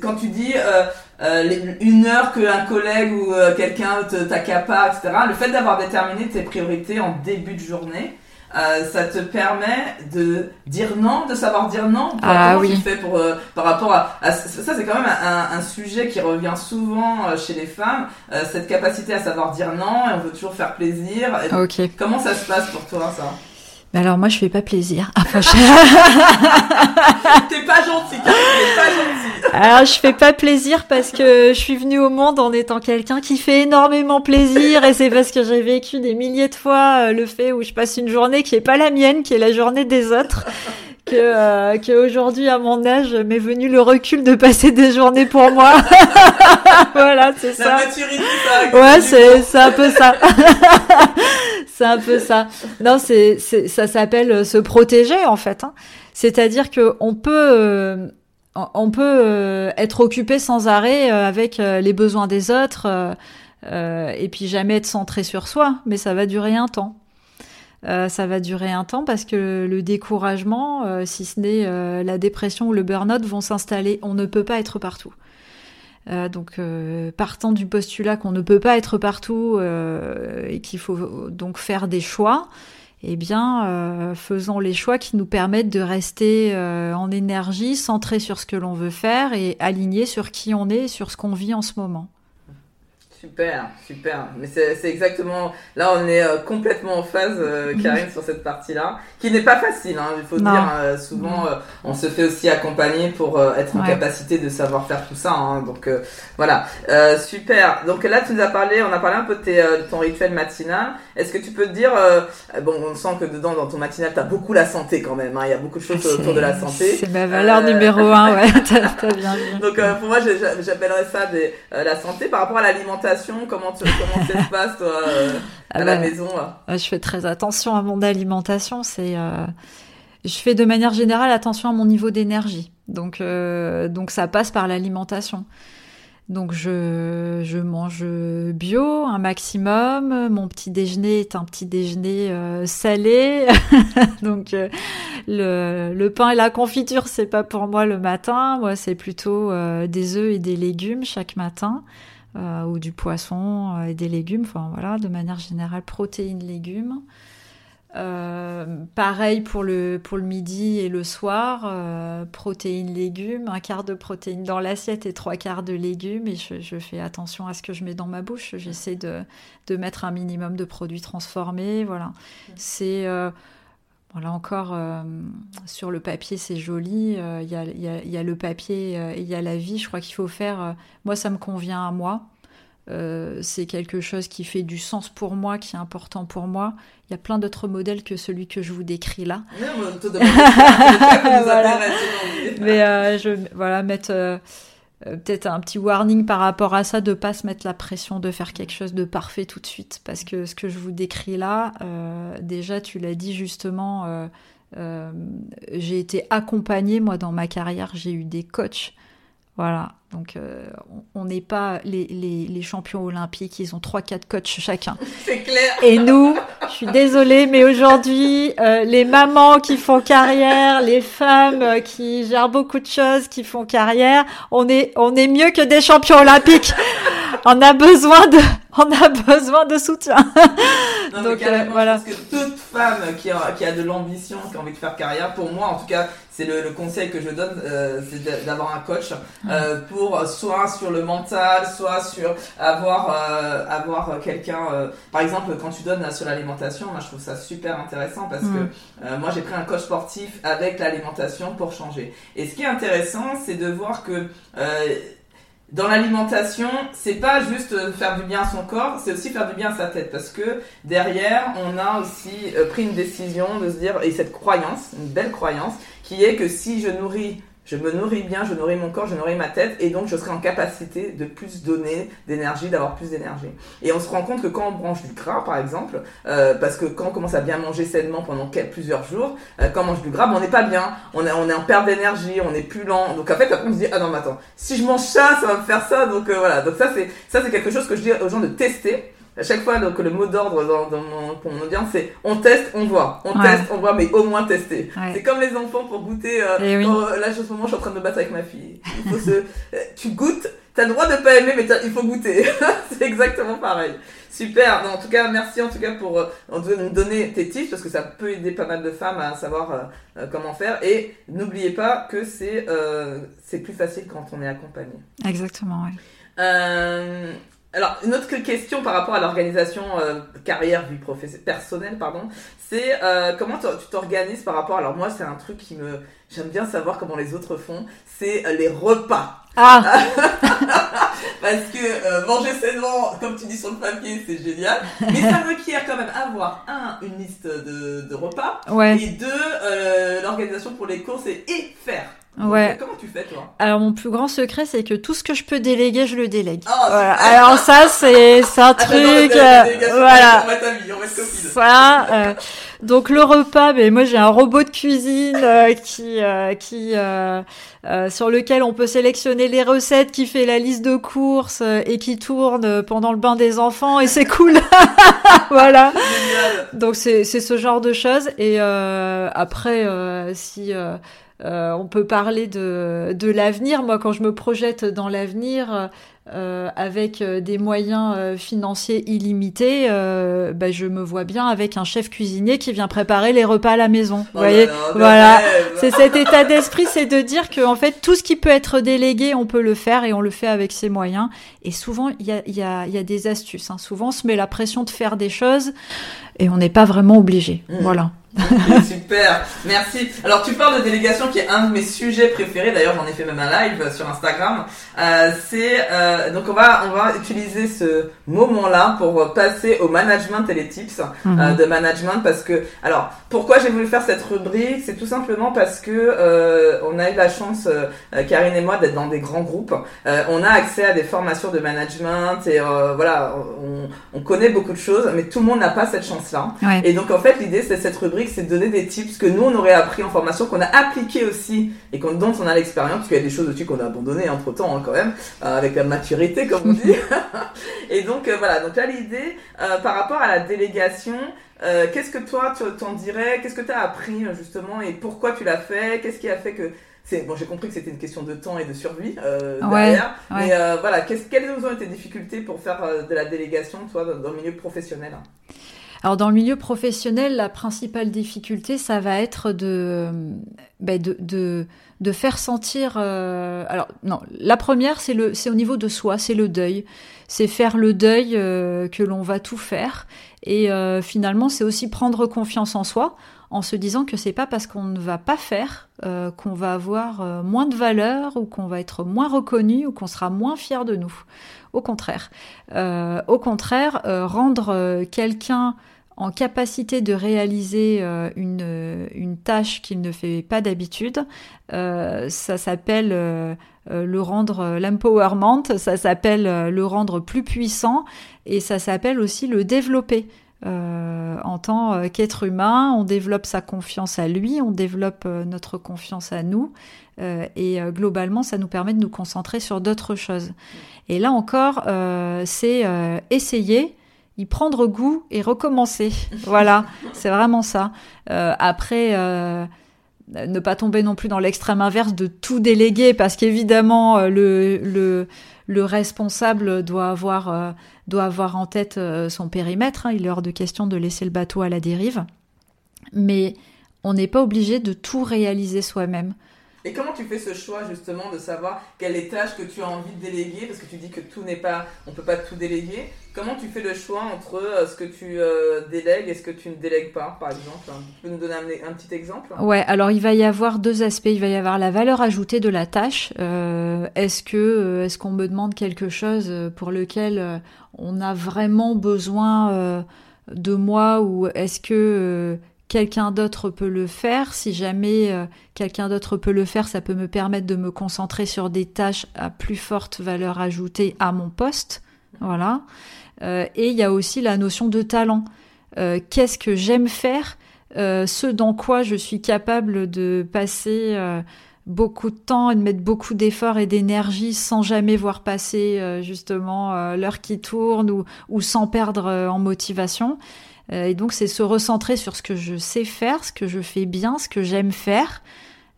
quand tu dis une heure qu'un collègue ou quelqu'un t'accapare, etc., le fait d'avoir déterminé tes priorités en début de journée, euh, ça te permet de dire non, de savoir dire non. Ah oui. Tu fais pour, euh, par rapport à, ça, c'est quand même un, un, sujet qui revient souvent euh, chez les femmes, cette capacité à savoir dire non et on veut toujours faire plaisir. Ok. Comment ça se passe pour toi ça? Mais alors moi je fais pas plaisir. T'es pas gentil, t'es pas gentil. Alors je fais pas plaisir parce que je suis venue au monde en étant quelqu'un qui fait énormément plaisir et c'est parce que j'ai vécu des milliers de fois euh, le fait où je passe une journée qui est pas la mienne, qui est la journée des autres que, euh, qu'aujourd'hui à mon âge m'est venu le recul de passer des journées pour moi. voilà, c'est ça. Ouais, c'est c'est un peu ça. c'est un peu ça. Non, c'est c'est ça s'appelle euh, se protéger en fait. Hein. C'est-à-dire que on peut euh, on peut euh, être occupé sans arrêt avec les besoins des autres et puis jamais être centré sur soi, mais ça va durer un temps. Euh, ça va durer un temps parce que le découragement, euh, si ce n'est euh, la dépression ou le burn-out, vont s'installer. On ne peut pas être partout. donc, partant du postulat qu'on ne peut pas être partout et qu'il faut donc faire des choix, eh bien, faisons les choix qui nous permettent de rester en énergie, centrés sur ce que l'on veut faire et alignés sur qui on est, sur ce qu'on vit en ce moment. Super, super. Mais c'est exactement. Là, on est euh, complètement en phase, euh, Karine, sur cette partie-là, qui n'est pas facile. Hein, il faut dire. Euh, souvent, on se fait aussi accompagner pour être en capacité de savoir faire tout ça. Hein, donc voilà, super. Donc là, tu nous as parlé, on a parlé un peu de, tes, de ton rituel matinal. Est-ce que tu peux te dire, bon, on sent que dedans, dans ton matinal, tu as beaucoup la santé quand même. Hein, il y a beaucoup de choses autour de la santé. C'est ma valeur numéro un, ouais. T'as bien vu. Donc pour moi, j'appellerais ça des, la santé par rapport à l'alimentation comment, tu, comment ça se passe toi euh, à ah la bah, maison Je fais très attention à mon alimentation. C'est, euh, je fais de manière générale attention à mon niveau d'énergie. Donc, euh, donc ça passe par l'alimentation. Donc je, je, mange bio un maximum. Mon petit déjeuner est un petit déjeuner salé. Donc le, le, pain et la confiture c'est pas pour moi le matin. Moi c'est plutôt des œufs et des légumes chaque matin. Euh, ou du poisson euh, et des légumes, enfin voilà, de manière générale, protéines, légumes. Euh, pareil pour le, pour le midi et le soir, protéines, légumes, un quart de protéines dans l'assiette et trois quarts de légumes. Et je, je, fais attention à ce que je mets dans ma bouche. J'essaie de, de mettre un minimum de produits transformés. Voilà. C'est voilà encore, euh, sur le papier, c'est joli. Euh, il y, a, y, a, le papier euh, et il y a la vie. Je crois qu'il faut faire. moi, ça me convient à moi. c'est quelque chose qui fait du sens pour moi, qui est important pour moi. Il y a plein d'autres modèles que celui que je vous décris là. Mais je, voilà, mettre euh, peut-être un petit warning par rapport à ça, de pas se mettre la pression de faire quelque chose de parfait tout de suite, parce que ce que je vous décris là, euh, déjà tu l'as dit justement, euh, j'ai été accompagnée moi dans ma carrière, j'ai eu des coachs voilà, donc euh, on n'est pas les, les, les, champions olympiques, ils ont 3-4 coachs chacun. C'est clair. Et nous, je suis désolée, mais aujourd'hui, euh, les mamans qui font carrière, les femmes euh, qui gèrent beaucoup de choses, qui font carrière, on est, on est mieux que des champions olympiques. on a besoin de, on a besoin de soutien. Donc euh, voilà. Je pense que toute femme qui a, qui a de l'ambition, qui a envie de faire carrière, pour moi en tout cas, c'est le, conseil que je donne, euh, c'est d'avoir un coach euh, pour soit sur le mental, soit sur avoir euh, avoir quelqu'un. Euh, par exemple, quand tu donnes sur l'alimentation, moi je trouve ça super intéressant parce que mm. euh, moi j'ai pris un coach sportif avec l'alimentation pour changer. Et ce qui est intéressant, c'est de voir que dans l'alimentation, c'est pas juste faire du bien à son corps, c'est aussi faire du bien à sa tête. Parce que derrière, on a aussi pris une décision de se dire et cette croyance, une belle croyance qui est que si je nourris je me nourris bien, je nourris mon corps, je nourris ma tête, et donc je serai en capacité de plus donner d'énergie, d'avoir plus d'énergie. Et on se rend compte que quand on branche du gras, par exemple, euh, parce que quand on commence à bien manger sainement pendant plusieurs jours, euh, quand on mange du gras, ben, on n'est pas bien, on est, on est en perte d'énergie, on est plus lent. Donc en fait, on se dit ah non mais attends, si je mange ça, ça va me faire ça. Donc euh, voilà. Donc ça c'est ça c'est quelque chose que je dis aux gens de tester à chaque fois, donc, le mot d'ordre dans, dans mon, pour mon audience, c'est on teste, on voit. On teste, on voit, mais au moins tester. C'est comme les enfants pour goûter. Euh, eh là, en ce moment, je suis en train de me battre avec ma fille. Il faut se, euh, tu goûtes, t'as le droit de pas aimer, mais il faut goûter. c'est exactement pareil. Super. en tout cas, merci en tout cas pour euh, nous donner tes tips parce que ça peut aider pas mal de femmes à savoir euh, comment faire. Et n'oubliez pas que c'est c'est plus facile quand on est accompagné. Exactement. Ouais. Euh, alors, une autre question par rapport à l'organisation euh, carrière, vie personnelle, pardon, c'est euh, comment tu t'organises par rapport. Alors moi, c'est un truc qui me, j'aime bien savoir comment les autres font. C'est euh, les repas. Ah. Parce que manger sainement, comme tu dis sur le papier, c'est génial, mais ça requiert quand même avoir un une liste de, de repas ouais. et deux l'organisation pour les courses et, et faire. Ouais. Comment tu fais toi? Alors mon plus grand secret c'est que tout ce que je peux déléguer je le délègue. Oh, voilà. Alors ça c'est c'est un ah, truc euh, voilà. Voilà. Euh, donc le repas mais moi j'ai un robot de cuisine euh, qui qui sur lequel on peut sélectionner les recettes, qui fait la liste de courses et qui tourne pendant le bain des enfants et c'est cool. voilà. Donc c'est c'est ce genre de choses et après si euh, on peut parler de, de l'avenir. Moi, quand je me projette dans l'avenir, euh, avec euh, des moyens euh, financiers illimités, bah, je me vois bien avec un chef cuisinier qui vient préparer les repas à la maison. Vous oh voyez, voilà, c'est cet état d'esprit, c'est de dire que en fait tout ce qui peut être délégué, on peut le faire et on le fait avec ses moyens. Et souvent, il y a, y, a, y a, des astuces. Hein. Souvent, on se met la pression de faire des choses et on n'est pas vraiment obligé. Mmh. Voilà. super, merci. Alors tu parles de délégation qui est un de mes sujets préférés. D'ailleurs, j'en ai fait même un live sur Instagram. Euh, c'est euh, donc on va on va utiliser ce moment-là pour passer au management et les tips euh, mhm. de management parce que alors pourquoi j'ai voulu faire cette rubrique, c'est tout simplement parce que euh, on a eu la chance Karine et moi d'être dans des grands groupes. on a accès à des formations de management et voilà, on, on, connaît beaucoup de choses, mais tout le monde n'a pas cette chance-là. Et donc en fait l'idée c'est cette rubrique c'est de donner des tips que nous, on aurait appris en formation, qu'on a appliqué aussi, et dont on a l'expérience, parce qu'il y a des choses dessus qu'on a abandonnées entre temps, hein, quand même, euh, avec la maturité, comme on dit. et donc, euh, voilà. Donc là, l'idée, euh, par rapport à la délégation, qu'est-ce que toi, tu t'en dirais? Qu'est-ce que tu as appris, justement, et pourquoi tu l'as fait? Qu'est-ce qui a fait que c'est bon j'ai compris que c'était une question de temps et de survie derrière. mais voilà. Quelles ont été tes difficultés pour faire de la délégation toi dans, le milieu professionnel? Alors dans le milieu professionnel, la principale difficulté, ça va être de, ben de, de, de, faire sentir. Euh, alors non, la première, c'est le, c'est au niveau de soi, c'est le deuil, c'est faire le deuil euh, que l'on va tout faire, et euh, finalement, c'est aussi prendre confiance en soi, en se disant que c'est pas parce qu'on ne va pas faire qu'on va avoir moins de valeur ou qu'on va être moins reconnu ou qu'on sera moins fier de nous. Au contraire, au contraire, rendre quelqu'un en capacité de réaliser euh, une, une, tâche qu'il ne fait pas d'habitude. Euh, ça s'appelle euh, le rendre l'empowerment, ça s'appelle le rendre plus puissant et ça s'appelle aussi le développer. en tant qu'être humain, on développe sa confiance à lui, on développe notre confiance à nous, et globalement, ça nous permet de nous concentrer sur d'autres choses. Et là encore, c'est essayer, y prendre goût et recommencer. voilà, c'est vraiment ça. Euh, après, euh, ne pas tomber non plus dans l'extrême inverse de tout déléguer, parce qu'évidemment, le, le, le responsable doit avoir, doit avoir en tête son périmètre. Hein. Il est hors de question de laisser le bateau à la dérive. Mais on n'est pas obligé de tout réaliser soi-même. Et comment tu fais ce choix justement de savoir quelles les tâches que tu as envie de déléguer? Parce que tu dis que tout n'est pas, on peut pas tout déléguer. Comment tu fais le choix entre euh, ce que tu euh, délègues et ce que tu ne délègues pas, par exemple? Tu peux nous donner un, petit exemple? Ouais, alors il va y avoir deux aspects. Il va y avoir la valeur ajoutée de la tâche. Euh, est-ce que est-ce qu'on me demande quelque chose pour lequel on a vraiment besoin de moi? Ou est-ce que quelqu'un d'autre peut le faire. Si jamais euh, quelqu'un d'autre peut le faire, ça peut me permettre de me concentrer sur des tâches à plus forte valeur ajoutée à mon poste. Voilà. Euh, et il y a aussi la notion de talent. Euh, qu'est-ce que j'aime faire? Ce dans quoi je suis capable de passer beaucoup de temps et de mettre beaucoup d'efforts et d'énergie sans jamais voir passer justement l'heure qui tourne ou, ou sans perdre en motivation. Euh, et donc c'est se recentrer sur ce que je sais faire, ce que je fais bien, ce que j'aime faire,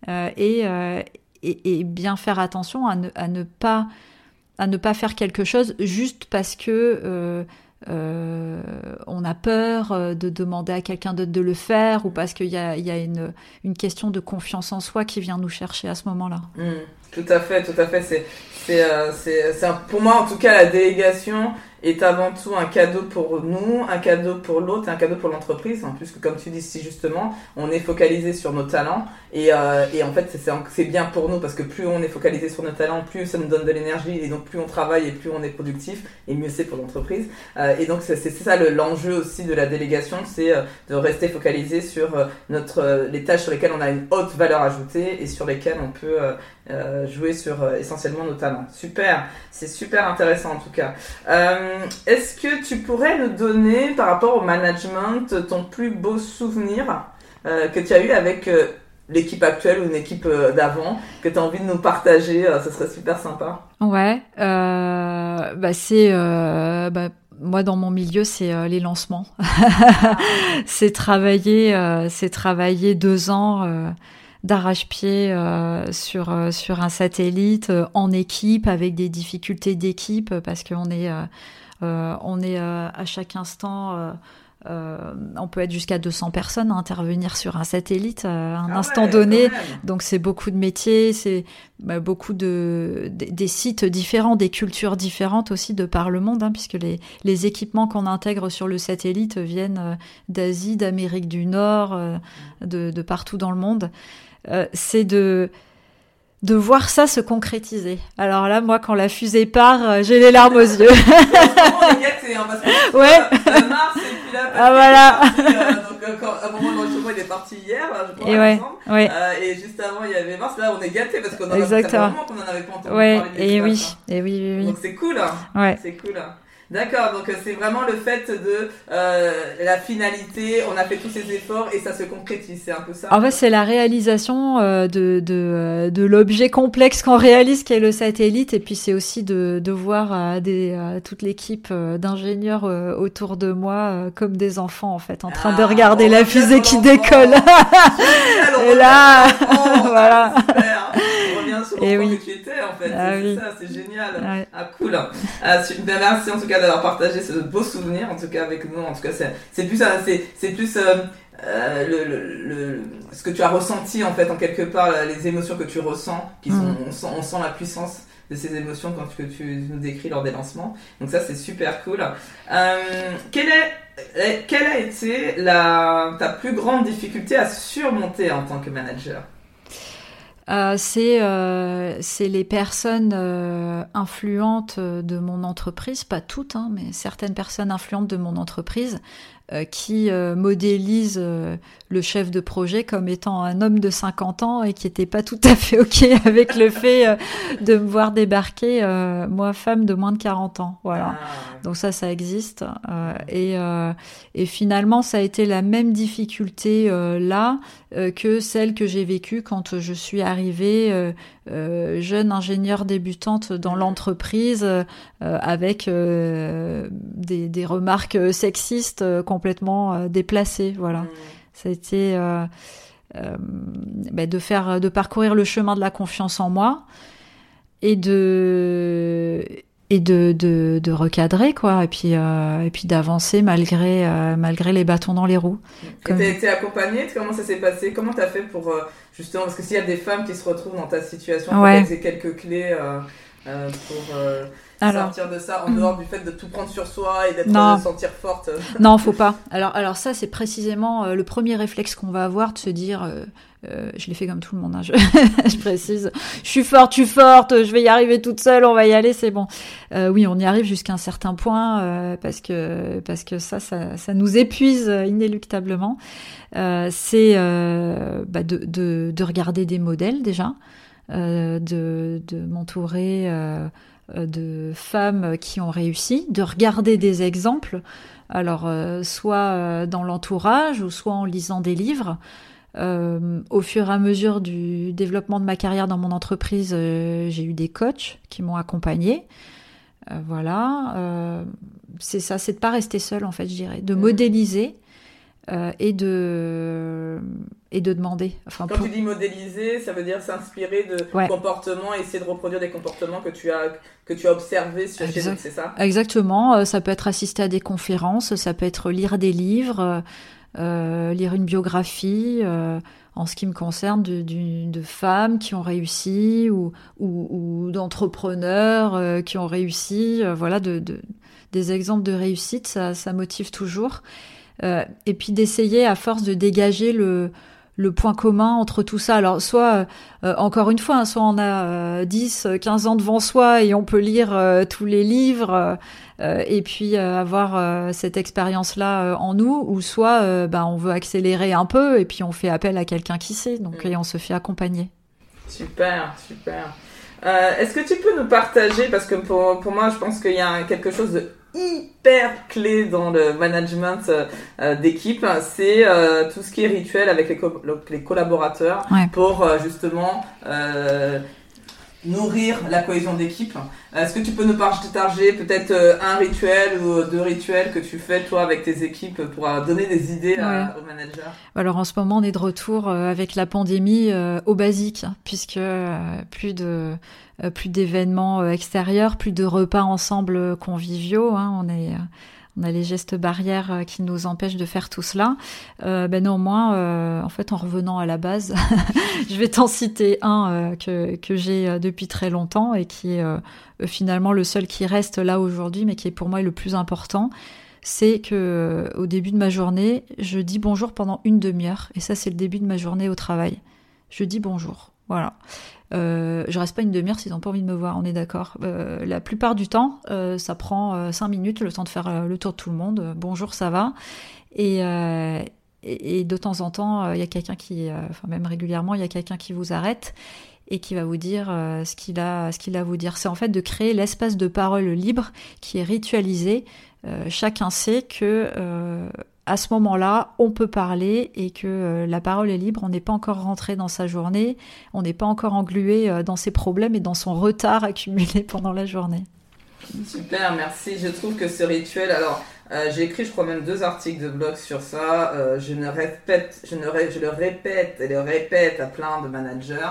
euh, euh, et, bien faire attention à ne, pas à ne pas faire quelque chose juste parce que on a peur de demander à quelqu'un d'autre de le faire ou parce qu'il y a, une, question de confiance en soi qui vient nous chercher à ce moment-là. Mmh. Tout à fait, tout à fait. C'est, c'est, c'est, pour moi en tout cas la délégation est avant tout un cadeau pour nous, un cadeau pour l'autre un cadeau pour l'entreprise. En plus, que comme tu dis si justement, on est focalisé sur nos talents et, euh, et en fait, c'est bien pour nous parce que plus on est focalisé sur nos talents, plus ça nous donne de l'énergie et donc plus on travaille et plus on est productif et mieux c'est pour l'entreprise. Euh, et donc c'est ça l'enjeu aussi de la délégation, c'est euh, de rester focalisé sur euh, notre les tâches sur lesquelles on a une haute valeur ajoutée et sur lesquelles on peut euh, jouer sur essentiellement nos talents. Super, c'est super intéressant en tout cas. Euh, est-ce que tu pourrais nous donner, par rapport au management, ton plus beau souvenir euh, que tu as eu avec euh, l'équipe actuelle ou une équipe d'avant, que tu as envie de nous partager Ce serait super sympa. Ouais, bah c'est... Bah, moi, dans mon milieu, c'est les lancements. c'est travailler, c'est travailler deux ans d'arrache-pied sur sur un satellite en équipe avec des difficultés d'équipe parce qu'on est euh, on est euh, à chaque instant euh, on peut être jusqu'à 200 personnes à intervenir sur un satellite à un ah instant donné. Donc c'est beaucoup de métiers, c'est bah, beaucoup de des, sites différents, des cultures différentes aussi de par le monde, hein, puisque les, les équipements qu'on intègre sur le satellite viennent d'Asie, d'Amérique du Nord, de, de, partout dans le monde. C'est de de voir ça se concrétiser. Alors là, moi, quand la fusée part, euh, j'ai les larmes aux yeux. ouais. puis là, ah voilà. Euh, euh, à un moment, il est parti hier, je crois, et ouais, ouais. et juste avant, il y avait mars. Là, on est gâtés parce qu'on en en avait pas entendu ouais, et oui, et oui, oui, oui. Donc c'est cool. Hein. Ouais. C'est cool. Hein. D'accord, donc euh, c'est vraiment le fait de euh, la finalité, on a fait tous ces efforts et ça se concrétise, c'est un peu ça En fait, c'est la réalisation euh, de, de, de l'objet complexe qu'on réalise, qui est le satellite, et puis c'est aussi de, de voir des, toute l'équipe d'ingénieurs autour de moi comme des enfants, en fait, en train de ah, regarder la fusée qui décolle. et là, voilà. Et oui. que tu étais en fait. Ah c'est ça, c'est génial. Ah cool. Ah, merci en tout cas d'avoir partagé ce beau souvenir en tout cas avec nous. En tout cas, c'est plus c'est plus euh, euh, le, le, ce que tu as ressenti en fait en quelque part les émotions que tu ressens qui sont mm. on, sent, on sent la puissance de ces émotions quand tu, que tu nous décris lors des lancements. Donc ça c'est super cool. Euh, quelle est quelle a été la, ta plus grande difficulté à surmonter en tant que manager? Euh, c'est euh, les personnes euh, influentes de mon entreprise, pas toutes, hein, mais certaines personnes influentes de mon entreprise euh, qui euh, modélise euh, le chef de projet comme étant un homme de 50 ans et qui n'était pas tout à fait OK avec le fait de me voir débarquer, moi, femme de moins de 40 ans. Voilà. Ah, Donc ça, ça existe. et, et finalement, ça a été la même difficulté là que celle que j'ai vécue quand je suis arrivée euh, jeune ingénieure débutante dans l'entreprise euh, avec euh, des, des, remarques sexistes complètement déplacées. Voilà, mmh. ça a été bah, de faire, de parcourir le chemin de la confiance en moi et de et de, de, de, recadrer quoi et puis euh, et puis d'avancer malgré euh, malgré les bâtons dans les roues. Comme... Tu as été accompagnée Comment ça s'est passé? Comment tu as fait pour euh, justement parce que s'il y a des femmes qui se retrouvent dans ta situation, ouais. tu quelques clés pour sortir de ça en dehors du fait de tout prendre sur soi et d'être de sentir forte. non, faut pas. Alors alors ça c'est précisément le premier réflexe qu'on va avoir de se dire euh, je l'ai fait comme tout le monde, hein, je, précise. Je suis forte, je suis forte, je vais y arriver toute seule, on va y aller, c'est bon. Euh, oui, on y arrive jusqu'à un certain point euh, parce que parce que ça, ça, ça nous épuise inéluctablement. c'est bah, de, de, de, regarder des modèles déjà, de, de m'entourer de femmes qui ont réussi, de regarder des exemples. Alors, soit dans l'entourage ou soit en lisant des livres. Euh, au fur et à mesure du développement de ma carrière dans mon entreprise, euh, j'ai eu des coachs qui m'ont accompagné. Euh, voilà, c'est ça, c'est de pas rester seul en fait, je dirais, de mmh. modéliser et de et de demander. Enfin, Quand tu dis modéliser, ça veut dire s'inspirer de comportements et essayer de reproduire des comportements que tu as que tu as observés sur chez c'est ça? Exactement. Ça peut être assister à des conférences, ça peut être lire des livres. Euh, lire une biographie euh, en ce qui me concerne de, de, femmes qui ont réussi ou, ou, d'entrepreneurs euh, qui ont réussi. voilà, de, de, des exemples de réussite, ça, ça motive toujours. et puis d'essayer à force de dégager le, le point commun entre tout ça. Alors, soit, euh, encore une fois, hein, soit on a 10, euh, 15 ans devant soi et on peut lire euh, tous les livres et puis avoir cette expérience-là en nous, ou soit ben, on veut accélérer un peu et puis on fait appel à quelqu'un qui sait, donc, mm. et on se fait accompagner. Super, super. Est-ce que tu peux nous partager, parce que pour, pour moi, je pense qu'il y a quelque chose de hyper clé dans le management euh, euh, d'équipe, c'est euh, tout ce qui est rituel avec les, les collaborateurs pour justement nourrir la cohésion d'équipe. Est-ce que tu peux nous partager peut-être un rituel ou deux rituels que tu fais toi avec tes équipes pour donner des idées aux managers? Alors en ce moment on est de retour avec la pandémie au basique puisque plus de plus d'événements euh, extérieurs, plus de repas ensemble conviviaux. Hein. on a les gestes barrières euh, qui nous empêchent de faire tout cela. Euh, ben néanmoins, en fait, en revenant à la base, je vais t'en citer un que, que j'ai depuis très longtemps et qui est finalement le seul qui reste là aujourd'hui, mais qui est pour moi le plus important. C'est que au début de ma journée, je dis bonjour pendant une demi-heure, et ça, c'est le début de ma journée au travail. Je dis bonjour. Voilà. Euh, je reste pas une demi-heure s'ils n'ont pas envie de me voir, on est d'accord. Euh, la plupart du temps, euh, ça prend cinq minutes, le temps de faire le tour de tout le monde. Bonjour, ça va. Et, et, de temps en temps, il y a quelqu'un qui, enfin même régulièrement, il y a quelqu'un qui vous arrête et qui va vous dire ce qu'il a, ce qu'il a à vous dire. C'est en fait de créer l'espace de parole libre qui est ritualisé. chacun sait que à ce moment-là, on peut parler et que euh, la parole est libre. On n'est pas encore rentré dans sa journée, on n'est pas encore englué euh, dans ses problèmes et dans son retard accumulé pendant la journée. Super, merci. Je trouve que ce rituel, alors euh, j'ai écrit, je crois même deux articles de blog sur ça. je ne répète, je ne je le répète et le répète à plein de managers.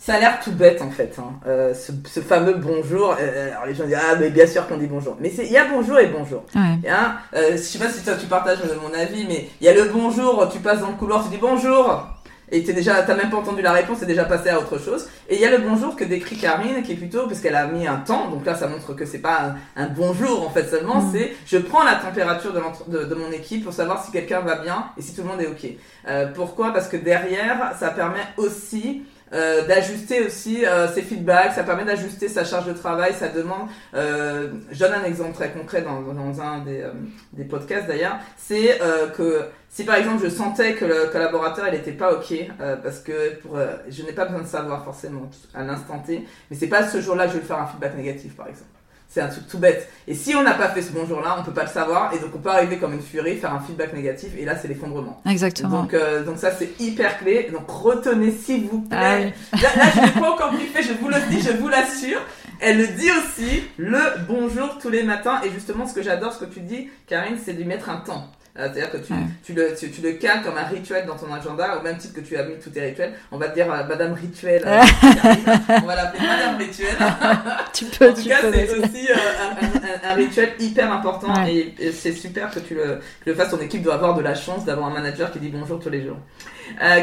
Ça a l'air tout bête en fait, hein. euh, ce, ce, fameux bonjour. Euh, alors les gens disent ah mais bien sûr qu'on dit bonjour, mais il y a bonjour et bonjour. Ouais. Hein, euh, je sais pas si toi tu partages mon avis, mais il y a le bonjour, tu passes dans le couloir, tu dis bonjour, et t'es déjà, t'as même pas entendu la réponse, t'es déjà passé à autre chose. Et il y a le bonjour que décrit Karine, qui est plutôt parce qu'elle a mis un temps, donc là ça montre que c'est pas un, bonjour en fait seulement, mm. c'est je prends la température de, de, de, mon équipe pour savoir si quelqu'un va bien et si tout le monde est ok. Euh, pourquoi? Parce que derrière, ça permet aussi euh, d'ajuster aussi euh, ses feedbacks, ça permet d'ajuster sa charge de travail, sa demande. Euh, je donne un exemple très concret dans, dans un des, euh, des podcasts d'ailleurs, c'est euh, que si par exemple je sentais que le collaborateur il était pas ok, parce que pour, je n'ai pas besoin de savoir forcément à l'instant T, mais c'est pas ce jour-là que je vais faire un feedback négatif par exemple. C'est un truc tout bête. Et si on n'a pas fait ce bonjour-là, on peut pas le savoir. Et donc, on peut arriver comme une furie, faire un feedback négatif. Et là, c'est l'effondrement. Exactement. Donc, euh, donc ça, c'est hyper clé. Donc, retenez, s'il vous plaît. Ah là, là, je pas encore briefé, je vous le dis, je vous l'assure. Elle le dit aussi, le bonjour tous les matins. Et justement, ce que j'adore, ce que tu dis, Karine, c'est de lui mettre un temps. Euh, c'est-à-dire que tu, tu, le, tu, tu, le cales comme un rituel dans ton agenda, au même titre que tu as mis tous tes rituels. On va te dire euh, Madame Rituel. Euh, on va l'appeler Madame Rituel. tu peux, en tout cas, c'est aussi un, un, un, rituel hyper important et, c'est super que tu le, que le fasses. Ton équipe doit avoir de la chance d'avoir un manager qui dit bonjour tous les jours.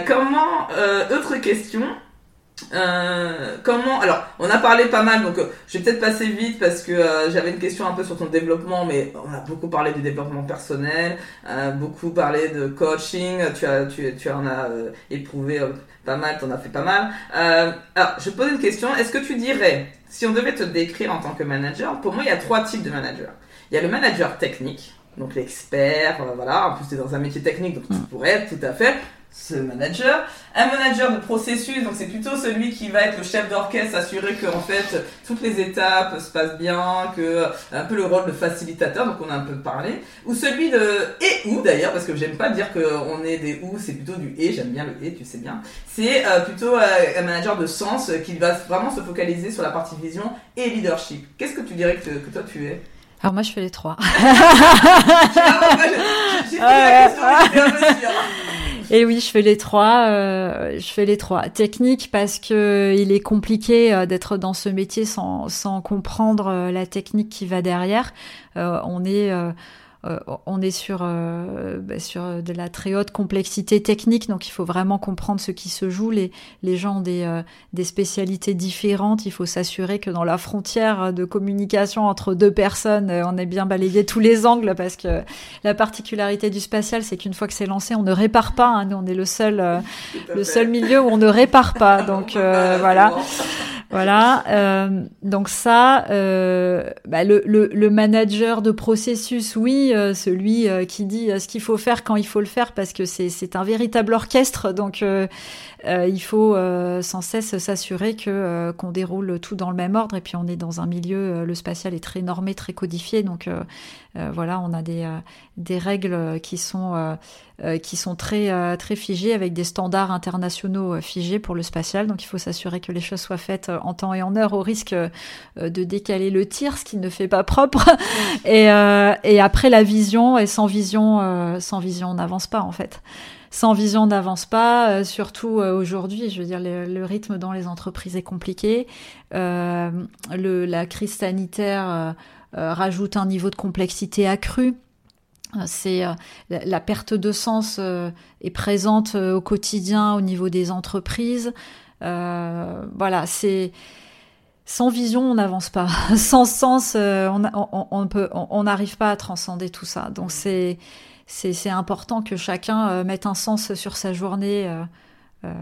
comment, autre question, euh, comment alors on a parlé pas mal donc euh, je vais peut-être passer vite parce que euh, j'avais une question un peu sur ton développement mais on a beaucoup parlé du développement personnel euh, beaucoup parlé de coaching tu as tu, tu en as éprouvé pas mal t'en as fait pas mal. Alors je pose une question. Est-ce que tu dirais si on devait te décrire en tant que manager pour moi il y a trois types de managers. Il y a le manager technique donc l'expert voilà en plus tu es dans un métier technique donc tu mm. pourrais tout à fait ce manager. Un manager de processus, donc c'est plutôt celui qui va être le chef d'orchestre, s'assurer que en fait toutes les étapes se passent bien, que un peu le rôle de facilitateur, donc on a un peu parlé. Ou celui de et ou d'ailleurs, parce que j'aime pas dire qu'on est des ou, c'est plutôt du et, j'aime bien le et, tu sais bien. C'est euh, plutôt euh, un manager de sens qui va vraiment se focaliser sur la partie vision et leadership. Qu'est-ce que tu dirais que, que toi tu es? Alors moi je fais les trois. J'ai la question, et oui, je fais les trois. Euh, je fais les trois. Technique parce que il est compliqué euh, d'être dans ce métier sans, sans comprendre euh, la technique qui va derrière. on est euh, on est sur, euh, bah, sur de la très haute complexité technique, donc il faut vraiment comprendre ce qui se joue. Les, les gens ont des, euh, des spécialités différentes. Il faut s'assurer que dans la frontière de communication entre deux personnes, on ait bien balayé tous les angles, parce que la particularité du spatial, c'est qu'une fois que c'est lancé, on ne répare pas. Hein. Nous, on est le seul, le seul milieu où on ne répare pas. Donc voilà. Voilà. Euh, donc ça, euh, bah le, le, le, manager de processus, oui, euh, celui euh, qui dit ce qu'il faut faire quand il faut le faire, parce que c'est un véritable orchestre. Donc il faut sans cesse s'assurer que qu'on déroule tout dans le même ordre. Et puis on est dans un milieu, le spatial est très normé, très codifié. Donc voilà, on a des des règles qui sont euh, qui sont très, euh, très figés avec des standards internationaux euh, figés pour le spatial. Donc il faut s'assurer que les choses soient faites en temps et en heure au risque de décaler le tir, ce qui ne fait pas propre. et, et après la vision, et sans vision, sans vision on n'avance pas en fait sans vision on n'avance pas, surtout aujourd'hui. Je veux dire, le, rythme dans les entreprises est compliqué. Euh, le, la crise sanitaire rajoute un niveau de complexité accru. C'est euh, la perte de sens euh, est présente euh, au quotidien au niveau des entreprises. voilà, c'est sans vision, on n'avance pas. Sans sens, on on n'arrive pas à transcender tout ça. Donc c'est c'est important que chacun mette un sens sur sa journée euh,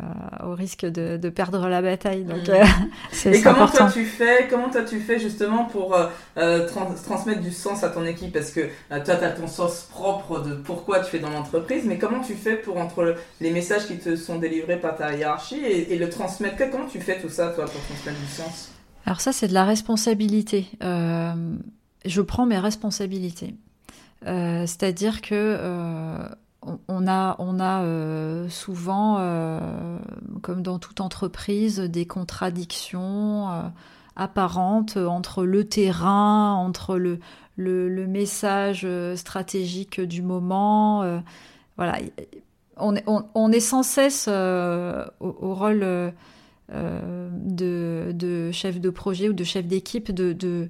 au risque de, de, perdre la bataille. Donc, mm. euh, c'est Et comment important. toi tu fais Comment toi tu fais justement pour euh, trans transmettre du sens à ton équipe? Parce que toi tu as ton sens propre de pourquoi tu fais dans l'entreprise, mais comment tu fais pour entre les messages qui te sont délivrés par ta hiérarchie et, et le transmettre? Comment tu fais tout ça toi pour transmettre du sens? Alors ça c'est de la responsabilité. je prends mes responsabilités. C'est-à-dire que on a, on a euh, souvent, euh, comme dans toute entreprise, des contradictions euh, apparentes entre le terrain, entre le, message stratégique du moment. voilà, on, est sans cesse au, rôle de, de, chef de projet ou de chef d'équipe de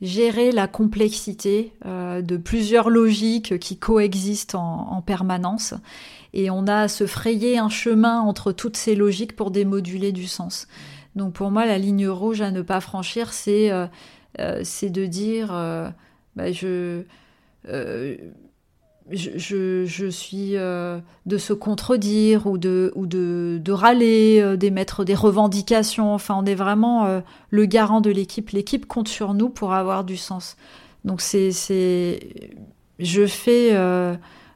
gérer la complexité euh, de plusieurs logiques qui coexistent en, permanence. Et on a à se frayer un chemin entre toutes ces logiques pour démoduler du sens. Donc pour moi, la ligne rouge à ne pas franchir, c'est euh, euh, de dire, bah, je je, je, suis euh, de se contredire ou de, ou de, de râler, euh, d'émettre des revendications. Enfin, on est vraiment euh, le garant de l'équipe. L'équipe compte sur nous pour avoir du sens. Donc, c'est, c'est, je fais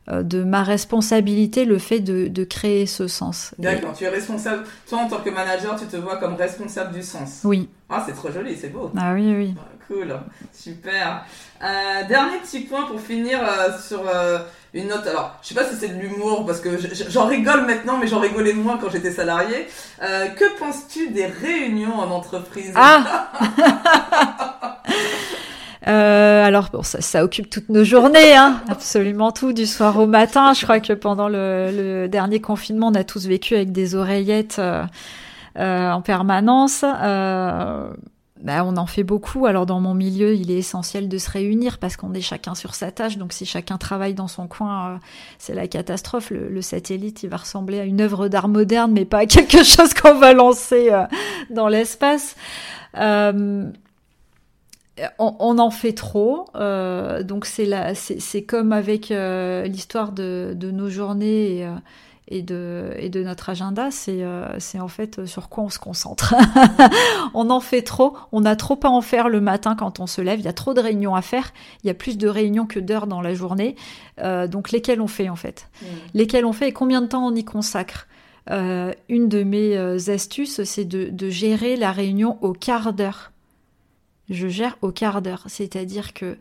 de ma responsabilité le fait de, de créer ce sens. D'accord, tu es responsable. Toi, en tant que manager, tu te vois comme responsable du sens. Oui. Ah, c'est trop joli, c'est beau. Ah oui, oui. Cool, super. Euh, dernier petit point pour finir euh, sur euh, une note. Alors, je sais pas si c'est de l'humour parce que j'en rigole maintenant, mais j'en rigolais moins quand j'étais salarié. que penses-tu des réunions en entreprise? Ah Euh, alors bon, ça, ça, occupe toutes nos journées, hein, absolument tout, du soir au matin. Je crois que pendant le, le dernier confinement, on a tous vécu avec des oreillettes euh, euh, en permanence. Bah, on en fait beaucoup. Alors dans mon milieu, il est essentiel de se réunir parce qu'on est chacun sur sa tâche. Donc si chacun travaille dans son coin, euh, c'est la catastrophe. Le, satellite, il va ressembler à une œuvre d'art moderne, mais pas à quelque chose qu'on va lancer euh, dans l'espace. Euh, on, en fait trop, donc c'est comme avec l'histoire de, nos journées et de, et de notre agenda, c'est euh, en fait sur quoi on se concentre. on en fait trop, on a trop à en faire le matin quand on se lève, il y a trop de réunions à faire, il y a plus de réunions que d'heures dans la journée, euh, donc lesquelles on fait en fait? Mmh. Lesquelles on fait et combien de temps on y consacre? Euh, Une de mes euh, astuces, c'est de, de gérer la réunion au quart d'heure. Je gère au quart d'heure, c'est-à-dire que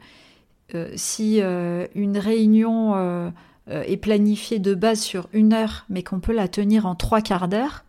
euh, si euh, une réunion euh, est planifiée de base sur une heure, mais qu'on peut la tenir en trois quarts d'heure,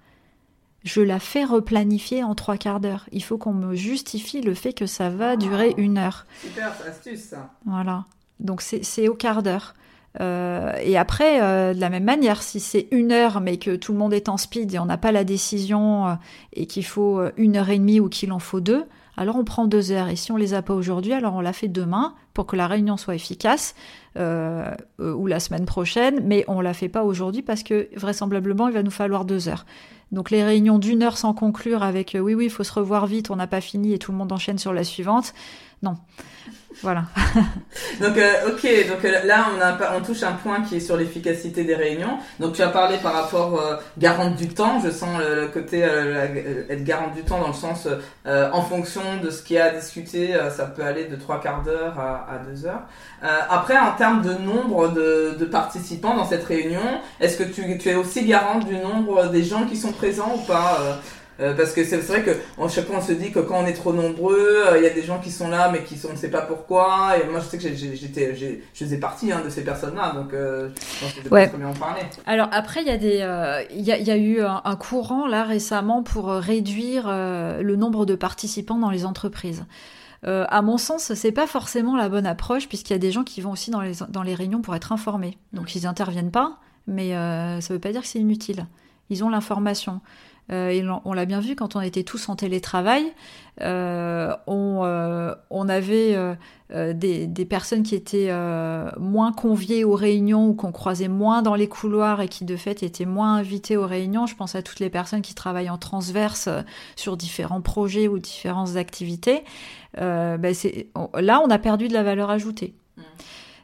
je la fais replanifier en trois quarts d'heure. Il faut qu'on me justifie le fait que ça va durer une heure. Super astuce ça. Voilà. Donc c'est au quart d'heure. Euh, et après, euh, de la même manière, si c'est une heure, mais que tout le monde est en speed et on n'a pas la décision euh, et qu'il faut une heure et demie ou qu'il en faut deux, alors on prend deux heures. Et si on les a pas aujourd'hui, alors on la fait demain pour que la réunion soit efficace euh, ou la semaine prochaine, mais on la fait pas aujourd'hui parce que vraisemblablement il va nous falloir deux heures. Donc les réunions d'une heure sans conclure avec oui oui il faut se revoir vite, on n'a pas fini et tout le monde enchaîne sur la suivante. Non. Voilà. donc, euh, ok, donc euh, là, on, a, on touche un point qui est sur l'efficacité des réunions. Donc, tu as parlé par rapport euh, garante du temps. Je sens le, côté euh, être garante du temps dans le sens, euh, en fonction de ce qu'il y a à discuter, ça peut aller de trois quarts d'heure à, à, deux heures. après, en termes de nombre de, de participants dans cette réunion, est-ce que tu, tu, es aussi garante du nombre des gens qui sont présents ou pas euh, parce que c'est vrai que à chaque fois on se dit que quand on est trop nombreux, euh, il y a des gens qui sont là mais qui sont, on ne sait pas pourquoi. Et moi je sais que j'étais, je faisais partie hein, de ces personnes-là, donc euh, je pense que ouais. très bien en parler. Alors après il y a des, il y, a, y, a, eu un, un, courant là récemment pour réduire le nombre de participants dans les entreprises. Euh, à mon sens, c'est pas forcément la bonne approche puisqu'il y a des gens qui vont aussi dans les, dans les réunions pour être informés. Donc ils interviennent pas, mais euh, ça veut pas dire que c'est inutile. Ils ont l'information. Euh, et on l'a bien vu quand on était tous en télétravail. Euh, on, euh, on, avait des, des, personnes qui étaient moins conviées aux réunions ou qu'on croisait moins dans les couloirs et qui de fait étaient moins invitées aux réunions. Je pense à toutes les personnes qui travaillent en transverse sur différents projets ou différentes activités. Ben on, là, on a perdu de la valeur ajoutée. Mmh.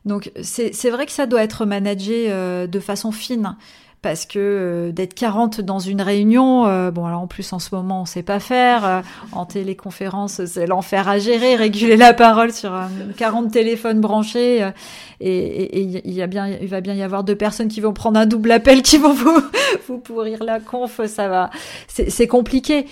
Donc c'est vrai que ça doit être managé de façon fine parce que euh, d'être 40 dans une réunion, euh, bon alors en plus en ce moment on sait pas faire, euh, en téléconférence c'est l'enfer à gérer, réguler la parole sur 40 téléphones branchés et il y a bien, il va bien y avoir deux personnes qui vont prendre un double appel, qui vont vous, vous pourrir la conf, ça va, c'est compliqué.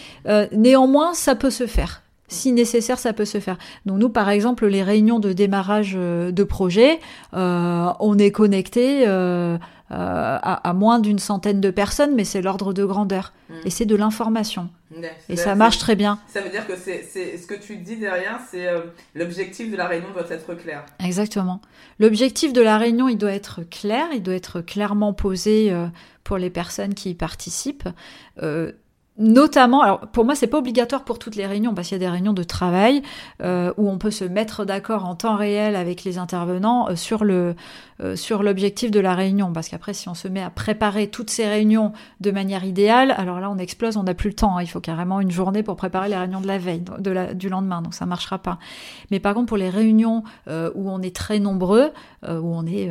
néanmoins ça peut se faire si nécessaire, ça peut se faire. Donc nous, par exemple, les réunions de démarrage de projet, euh, on est connecté euh, euh, à, à, moins d'une centaine de personnes, mais c'est l'ordre de grandeur. Mmh. Et c'est de l'information. Mmh. Et ça marche très bien. Ça veut dire que c'est ce que tu dis derrière, c'est euh, l'objectif de la réunion doit être clair. Exactement. L'objectif de la réunion, il doit être clair, il doit être clairement posé euh, pour les personnes qui y participent. Euh, Notamment, alors pour moi c'est pas obligatoire pour toutes les réunions parce qu'il y a des réunions de travail euh, où on peut se mettre d'accord en temps réel avec les intervenants euh, sur le euh, sur l'objectif de la réunion parce qu'après si on se met à préparer toutes ces réunions de manière idéale, alors là on explose, on n'a plus le temps, hein, il faut carrément une journée pour préparer les réunions de la veille, de la, du lendemain, donc ça marchera pas. Mais par contre pour les réunions euh, où on est très nombreux, où on est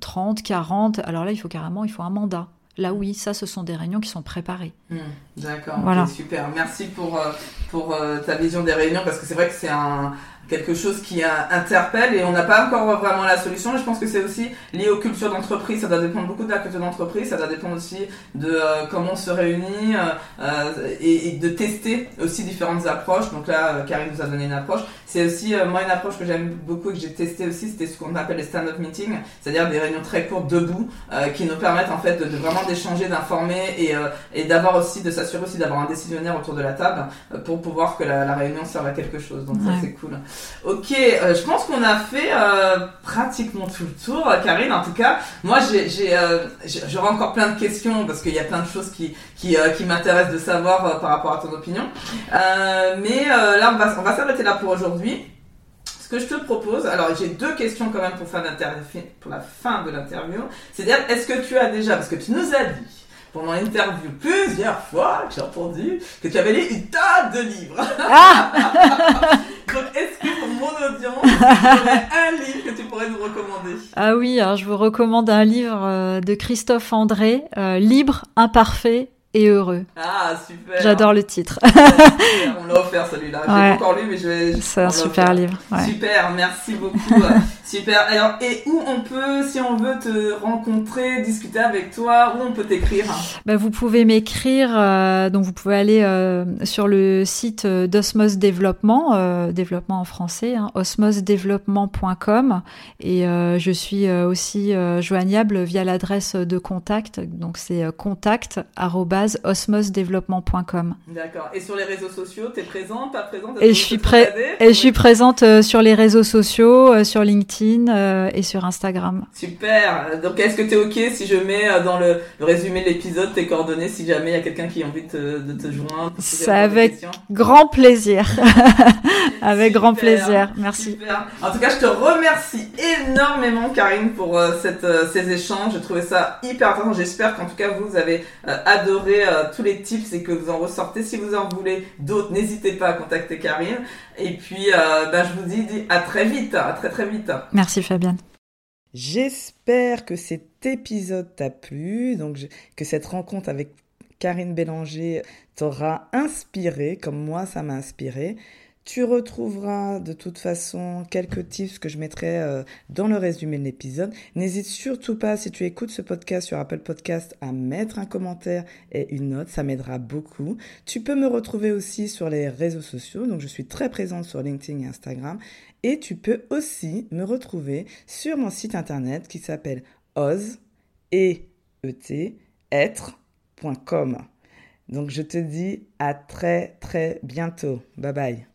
30, 40, alors là il faut carrément il faut un mandat. Là, oui, ça, ce sont des réunions qui sont préparées. Mmh, D'accord, voilà. okay, super. Merci pour, euh, pour euh, ta vision des réunions, parce que c'est vrai que c'est un, quelque chose qui interpelle et on n'a pas encore vraiment la solution. je pense que c'est aussi lié aux cultures d'entreprise. Ça doit dépendre beaucoup de la culture d'entreprise. Ça doit dépendre aussi de euh, comment on se réunit euh, et, et, de tester aussi différentes approches. Donc là, euh, Karine nous a donné une approche. C'est aussi euh, moi une approche que j'aime beaucoup et que j'ai testé aussi. C'était ce qu'on appelle les stand-up meetings, c'est-à-dire des réunions très courtes debout euh, qui nous permettent en fait de, de vraiment d'échanger, d'informer et, et d'avoir aussi de s'assurer aussi d'avoir un décisionnaire autour de la table pour pouvoir que la, la réunion serve à quelque chose. Donc ouais. ça c'est cool. Ok, euh, je pense qu'on a fait euh, pratiquement tout le tour, Karine. En tout cas, moi, euh, j'aurai encore plein de questions parce qu'il y a plein de choses qui, qui, qui m'intéressent de savoir par rapport à ton opinion. mais là, on va, on va s'arrêter là pour aujourd'hui. Ce que je te propose, alors j'ai deux questions quand même pour, pour la fin de l'interview. C'est-à-dire, est-ce que tu as déjà, parce que tu nous as dit pendant l'interview plusieurs fois que j'ai entendu que tu avais lu une tonne de livres. Ah Donc, est-ce que pour mon audience, aurait un livre que tu pourrais nous recommander? Ah oui, alors je vous recommande un livre euh, de Christophe André, euh, Libre, imparfait et heureux. Ah, super. J'adore le titre. on l'a offert celui-là. J'ai pas encore lu, mais je vais. C'est un super livre. Super, merci beaucoup. super. Alors, et où on peut, si on veut te rencontrer, discuter avec toi, où on peut t'écrire ben, Vous pouvez m'écrire, euh, donc vous pouvez aller euh, sur le site euh, d'Osmos Développement, euh, développement en français, hein. Et je suis aussi joignable via l'adresse de contact, donc c'est contact osmosdevelopment.com. D'accord. Et sur les réseaux sociaux, tu es présente, pas présente Et je suis et je suis présente euh, sur les réseaux sociaux, euh, sur LinkedIn euh, et sur Instagram. Super. Donc est-ce que tu es OK si je mets dans le, résumé de l'épisode tes coordonnées si jamais il y a quelqu'un qui a envie de te, joindre C'est avec grand plaisir. avec grand plaisir. Merci. Super. En tout cas, je te remercie énormément Karine pour cette, ces échanges. Je trouvais ça hyper intéressant. J'espère qu'en tout cas vous avez adoré euh, tous les tips et que vous en ressortez. Si vous en voulez d'autres, n'hésitez pas à contacter Karine. Et puis, euh, bah, je vous dis, à très vite, à très très vite. Merci Fabienne. J'espère que cet épisode t'a plu, donc que cette rencontre avec Karine Bélanger t'aura inspiré, comme moi ça m'a inspiré. Tu retrouveras de toute façon quelques tips que je mettrai euh, dans le résumé de l'épisode. N'hésite surtout pas, si tu écoutes ce podcast sur Apple Podcast, à mettre un commentaire et une note. Ça m'aidera beaucoup. Tu peux me retrouver aussi sur les réseaux sociaux. Donc, je suis très présente sur LinkedIn et Instagram. Et tu peux aussi me retrouver sur mon site internet qui s'appelle oz, e. Donc, je te dis à très, très bientôt. Bye bye.